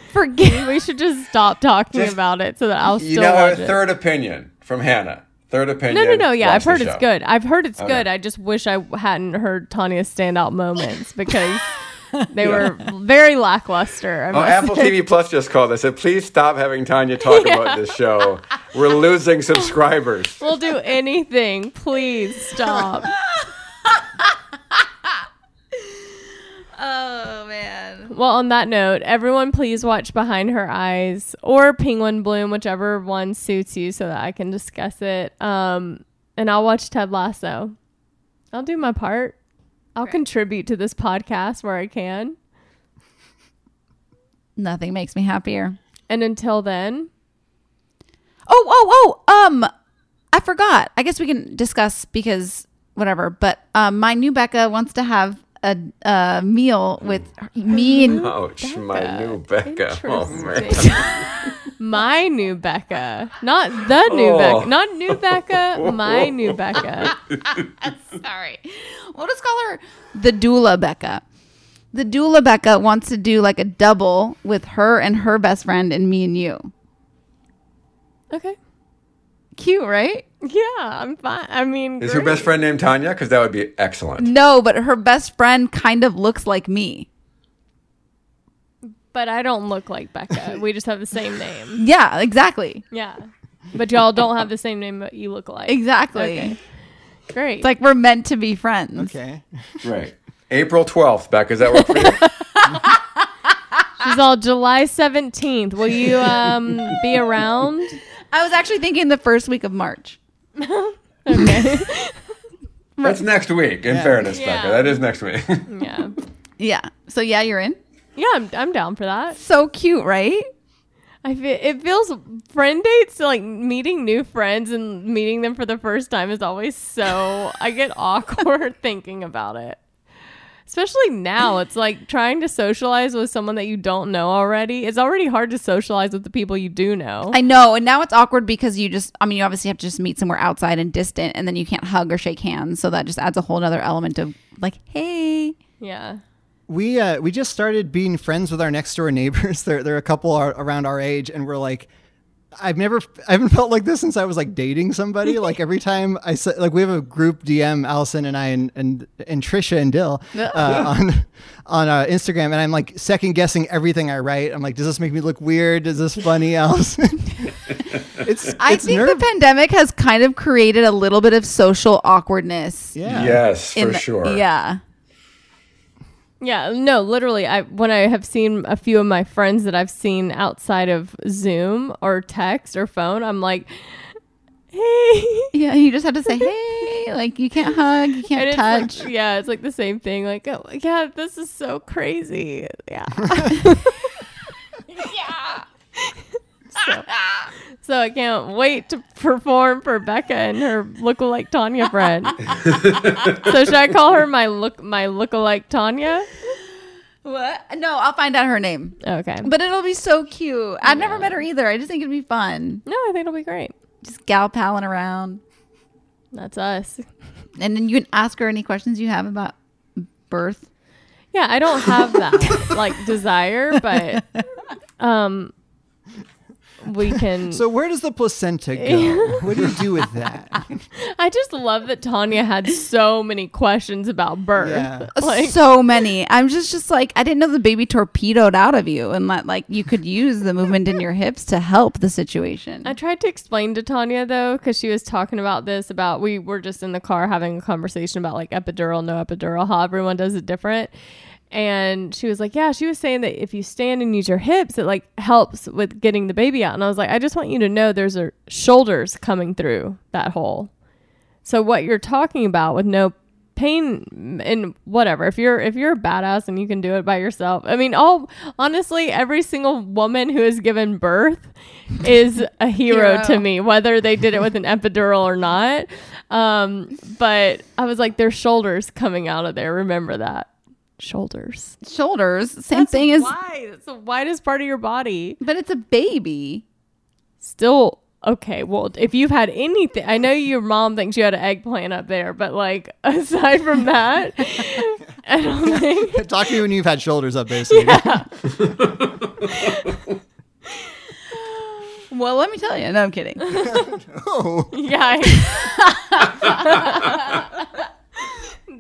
Speaker 4: forget.
Speaker 3: we should just stop talking
Speaker 5: Just-
Speaker 3: about it so that I'll still
Speaker 5: now have
Speaker 3: watch
Speaker 5: a
Speaker 3: it.
Speaker 5: third opinion from Hannah. Third opinion.
Speaker 3: No, no, no. Yeah, I've heard
Speaker 5: the
Speaker 3: it's
Speaker 5: show.
Speaker 3: good. I've heard it's
Speaker 5: Okay.
Speaker 3: good. I just wish I hadn't heard Tanya's standout moments because they were very lackluster. I
Speaker 5: Oh, Apple
Speaker 3: say.
Speaker 5: TV Plus just called. They said, please stop having Tanya talk about this show. We're losing subscribers.
Speaker 3: We'll do anything. Please stop.
Speaker 4: Oh man.
Speaker 3: well, on that note, everyone please watch Behind Her Eyes or Penguin Bloom, whichever one suits you, so that I can discuss it. Um, and I'll watch Ted Lasso. I'll do my part. I'll contribute to this podcast where I can.
Speaker 4: Nothing makes me happier.
Speaker 3: And until then,
Speaker 4: Oh, oh, oh. Um, I forgot. I guess we can discuss because whatever. But um, my new Becca wants to have a, a meal with me and
Speaker 5: Ouch, my new Becca. Oh man.
Speaker 3: my new Becca, not the new
Speaker 5: Oh.
Speaker 3: Becca, not new Becca, my new Becca.
Speaker 4: Sorry. We'll just call her the doula Becca. The doula Becca wants to do like a double with her and her best friend and me and you.
Speaker 3: Okay.
Speaker 4: Cute, right?
Speaker 3: Yeah, I'm fine. I mean,
Speaker 5: Is her best friend named Tanya? Because that would be excellent.
Speaker 4: No, but her best friend kind of looks like me.
Speaker 3: But I don't look like Becca. We just have the same name.
Speaker 4: Yeah, exactly.
Speaker 3: Yeah. But y'all don't have the same name, but you look alike.
Speaker 4: Exactly.
Speaker 3: Okay. Great.
Speaker 4: It's like we're meant to be friends.
Speaker 6: Okay.
Speaker 5: Right. April 12th, Becca. Does that work for you?
Speaker 3: She's all July 17th. Will you um be around?
Speaker 4: I was actually thinking the first week of March.
Speaker 3: Okay.
Speaker 5: That's next week, in fairness,
Speaker 3: Yeah.
Speaker 5: Becca. That is next week.
Speaker 3: yeah.
Speaker 4: Yeah. So yeah, you're in.
Speaker 3: Yeah, I'm, I'm down for that.
Speaker 4: So cute, right?
Speaker 3: I feel it feels friend dates like meeting new friends and meeting them for the first time is always so I get awkward thinking about it. Especially now, it's like trying to socialize with someone that you don't know already. It's already hard to socialize with the people you do know.
Speaker 4: I know, and now it's awkward because you just, I mean, you obviously have to just meet somewhere outside and distant, and then you can't hug or shake hands. So that just adds a whole other element of like, hey.
Speaker 3: yeah.
Speaker 6: We uh, we just started being friends with our next door neighbors. They're they're a couple are around our age, and we're like, I've never I haven't felt like this since I was like dating somebody. like every time I said, like we have a group DM, Allison and I and and, and Trisha and Dill uh, on on uh, Instagram, and I'm like second guessing everything I write. I'm like, does this make me look weird? Is this funny, Allison? it's
Speaker 4: I
Speaker 6: it's
Speaker 4: think
Speaker 6: nerve-
Speaker 4: the pandemic has kind of created a little bit of social awkwardness.
Speaker 6: yeah.
Speaker 5: yes, for
Speaker 4: the-
Speaker 5: sure.
Speaker 4: Yeah.
Speaker 3: Yeah, no, literally I when I have seen a few of my friends that I've seen outside of Zoom or text or phone, I'm like, "Hey."
Speaker 4: Yeah. You just have to say, hey. Like, you can't hug, you can't
Speaker 3: it's like-
Speaker 4: touch.
Speaker 3: yeah, it's like the same thing. Like, oh, yeah, this is so crazy. Yeah. yeah. So, so I can't wait to perform for Becca and her lookalike Tanya friend. so should I call her my look my lookalike Tanya?
Speaker 4: What? No, I'll find out her name.
Speaker 3: Okay.
Speaker 4: But it'll be so cute. I've never met her either. I just think it'd be fun.
Speaker 3: No, I think it'll be great.
Speaker 4: Just gal palling around.
Speaker 3: That's us.
Speaker 4: And then you can ask her any questions you have about birth.
Speaker 3: Yeah, I don't have that like desire, but um we can
Speaker 6: So where does the placenta go? what do you do with that?
Speaker 3: I just love that Tanya had so many questions about birth.
Speaker 6: Yeah.
Speaker 3: Uh, like
Speaker 4: so many. I'm just just like I didn't know the baby torpedoed out of you and that like you could use the movement in your hips to help the situation.
Speaker 3: I tried to explain to Tanya though, because she was talking about this about we were just in the car having a conversation about like epidural, no epidural, how everyone does it different. And she was like, Yeah, she was saying that if you stand and use your hips, it like helps with getting the baby out. And I was like, I just want you to know there's a shoulders coming through that hole. So what you're talking about with no pain and whatever if you're if you're a badass and you can do it by yourself i mean all honestly every single woman who has given birth is a hero,
Speaker 4: Hero.
Speaker 3: to me whether they did it with an epidural or not um but i was like there's shoulders coming out of there remember that shoulders
Speaker 4: Shoulders, same thing as
Speaker 3: why it's the widest part of your body
Speaker 4: but it's a baby.
Speaker 3: still okay well if you've had anything i know your mom thinks you had an eggplant up there but like aside from that i don't think
Speaker 6: Talk to me when you've had shoulders up, basically. Yeah.
Speaker 4: Well, let me tell you. No, I'm kidding.
Speaker 6: Oh.
Speaker 3: yeah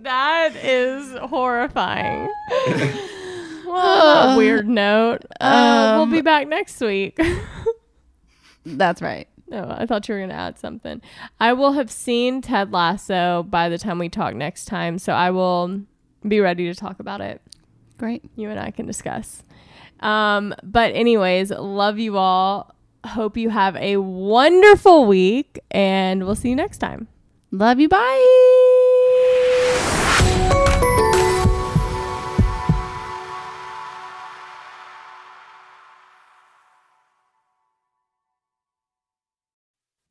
Speaker 3: that is horrifying well that weird note uh, we'll be back next week
Speaker 4: That's right.
Speaker 3: No, I thought you were going to add something. I will have seen Ted Lasso by the time we talk next time, so I will be ready to talk about it.
Speaker 4: Great.
Speaker 3: You and I can discuss. Um, but anyways, love you all. Hope you have a wonderful week, and we'll see you next time.
Speaker 4: Love you. Bye.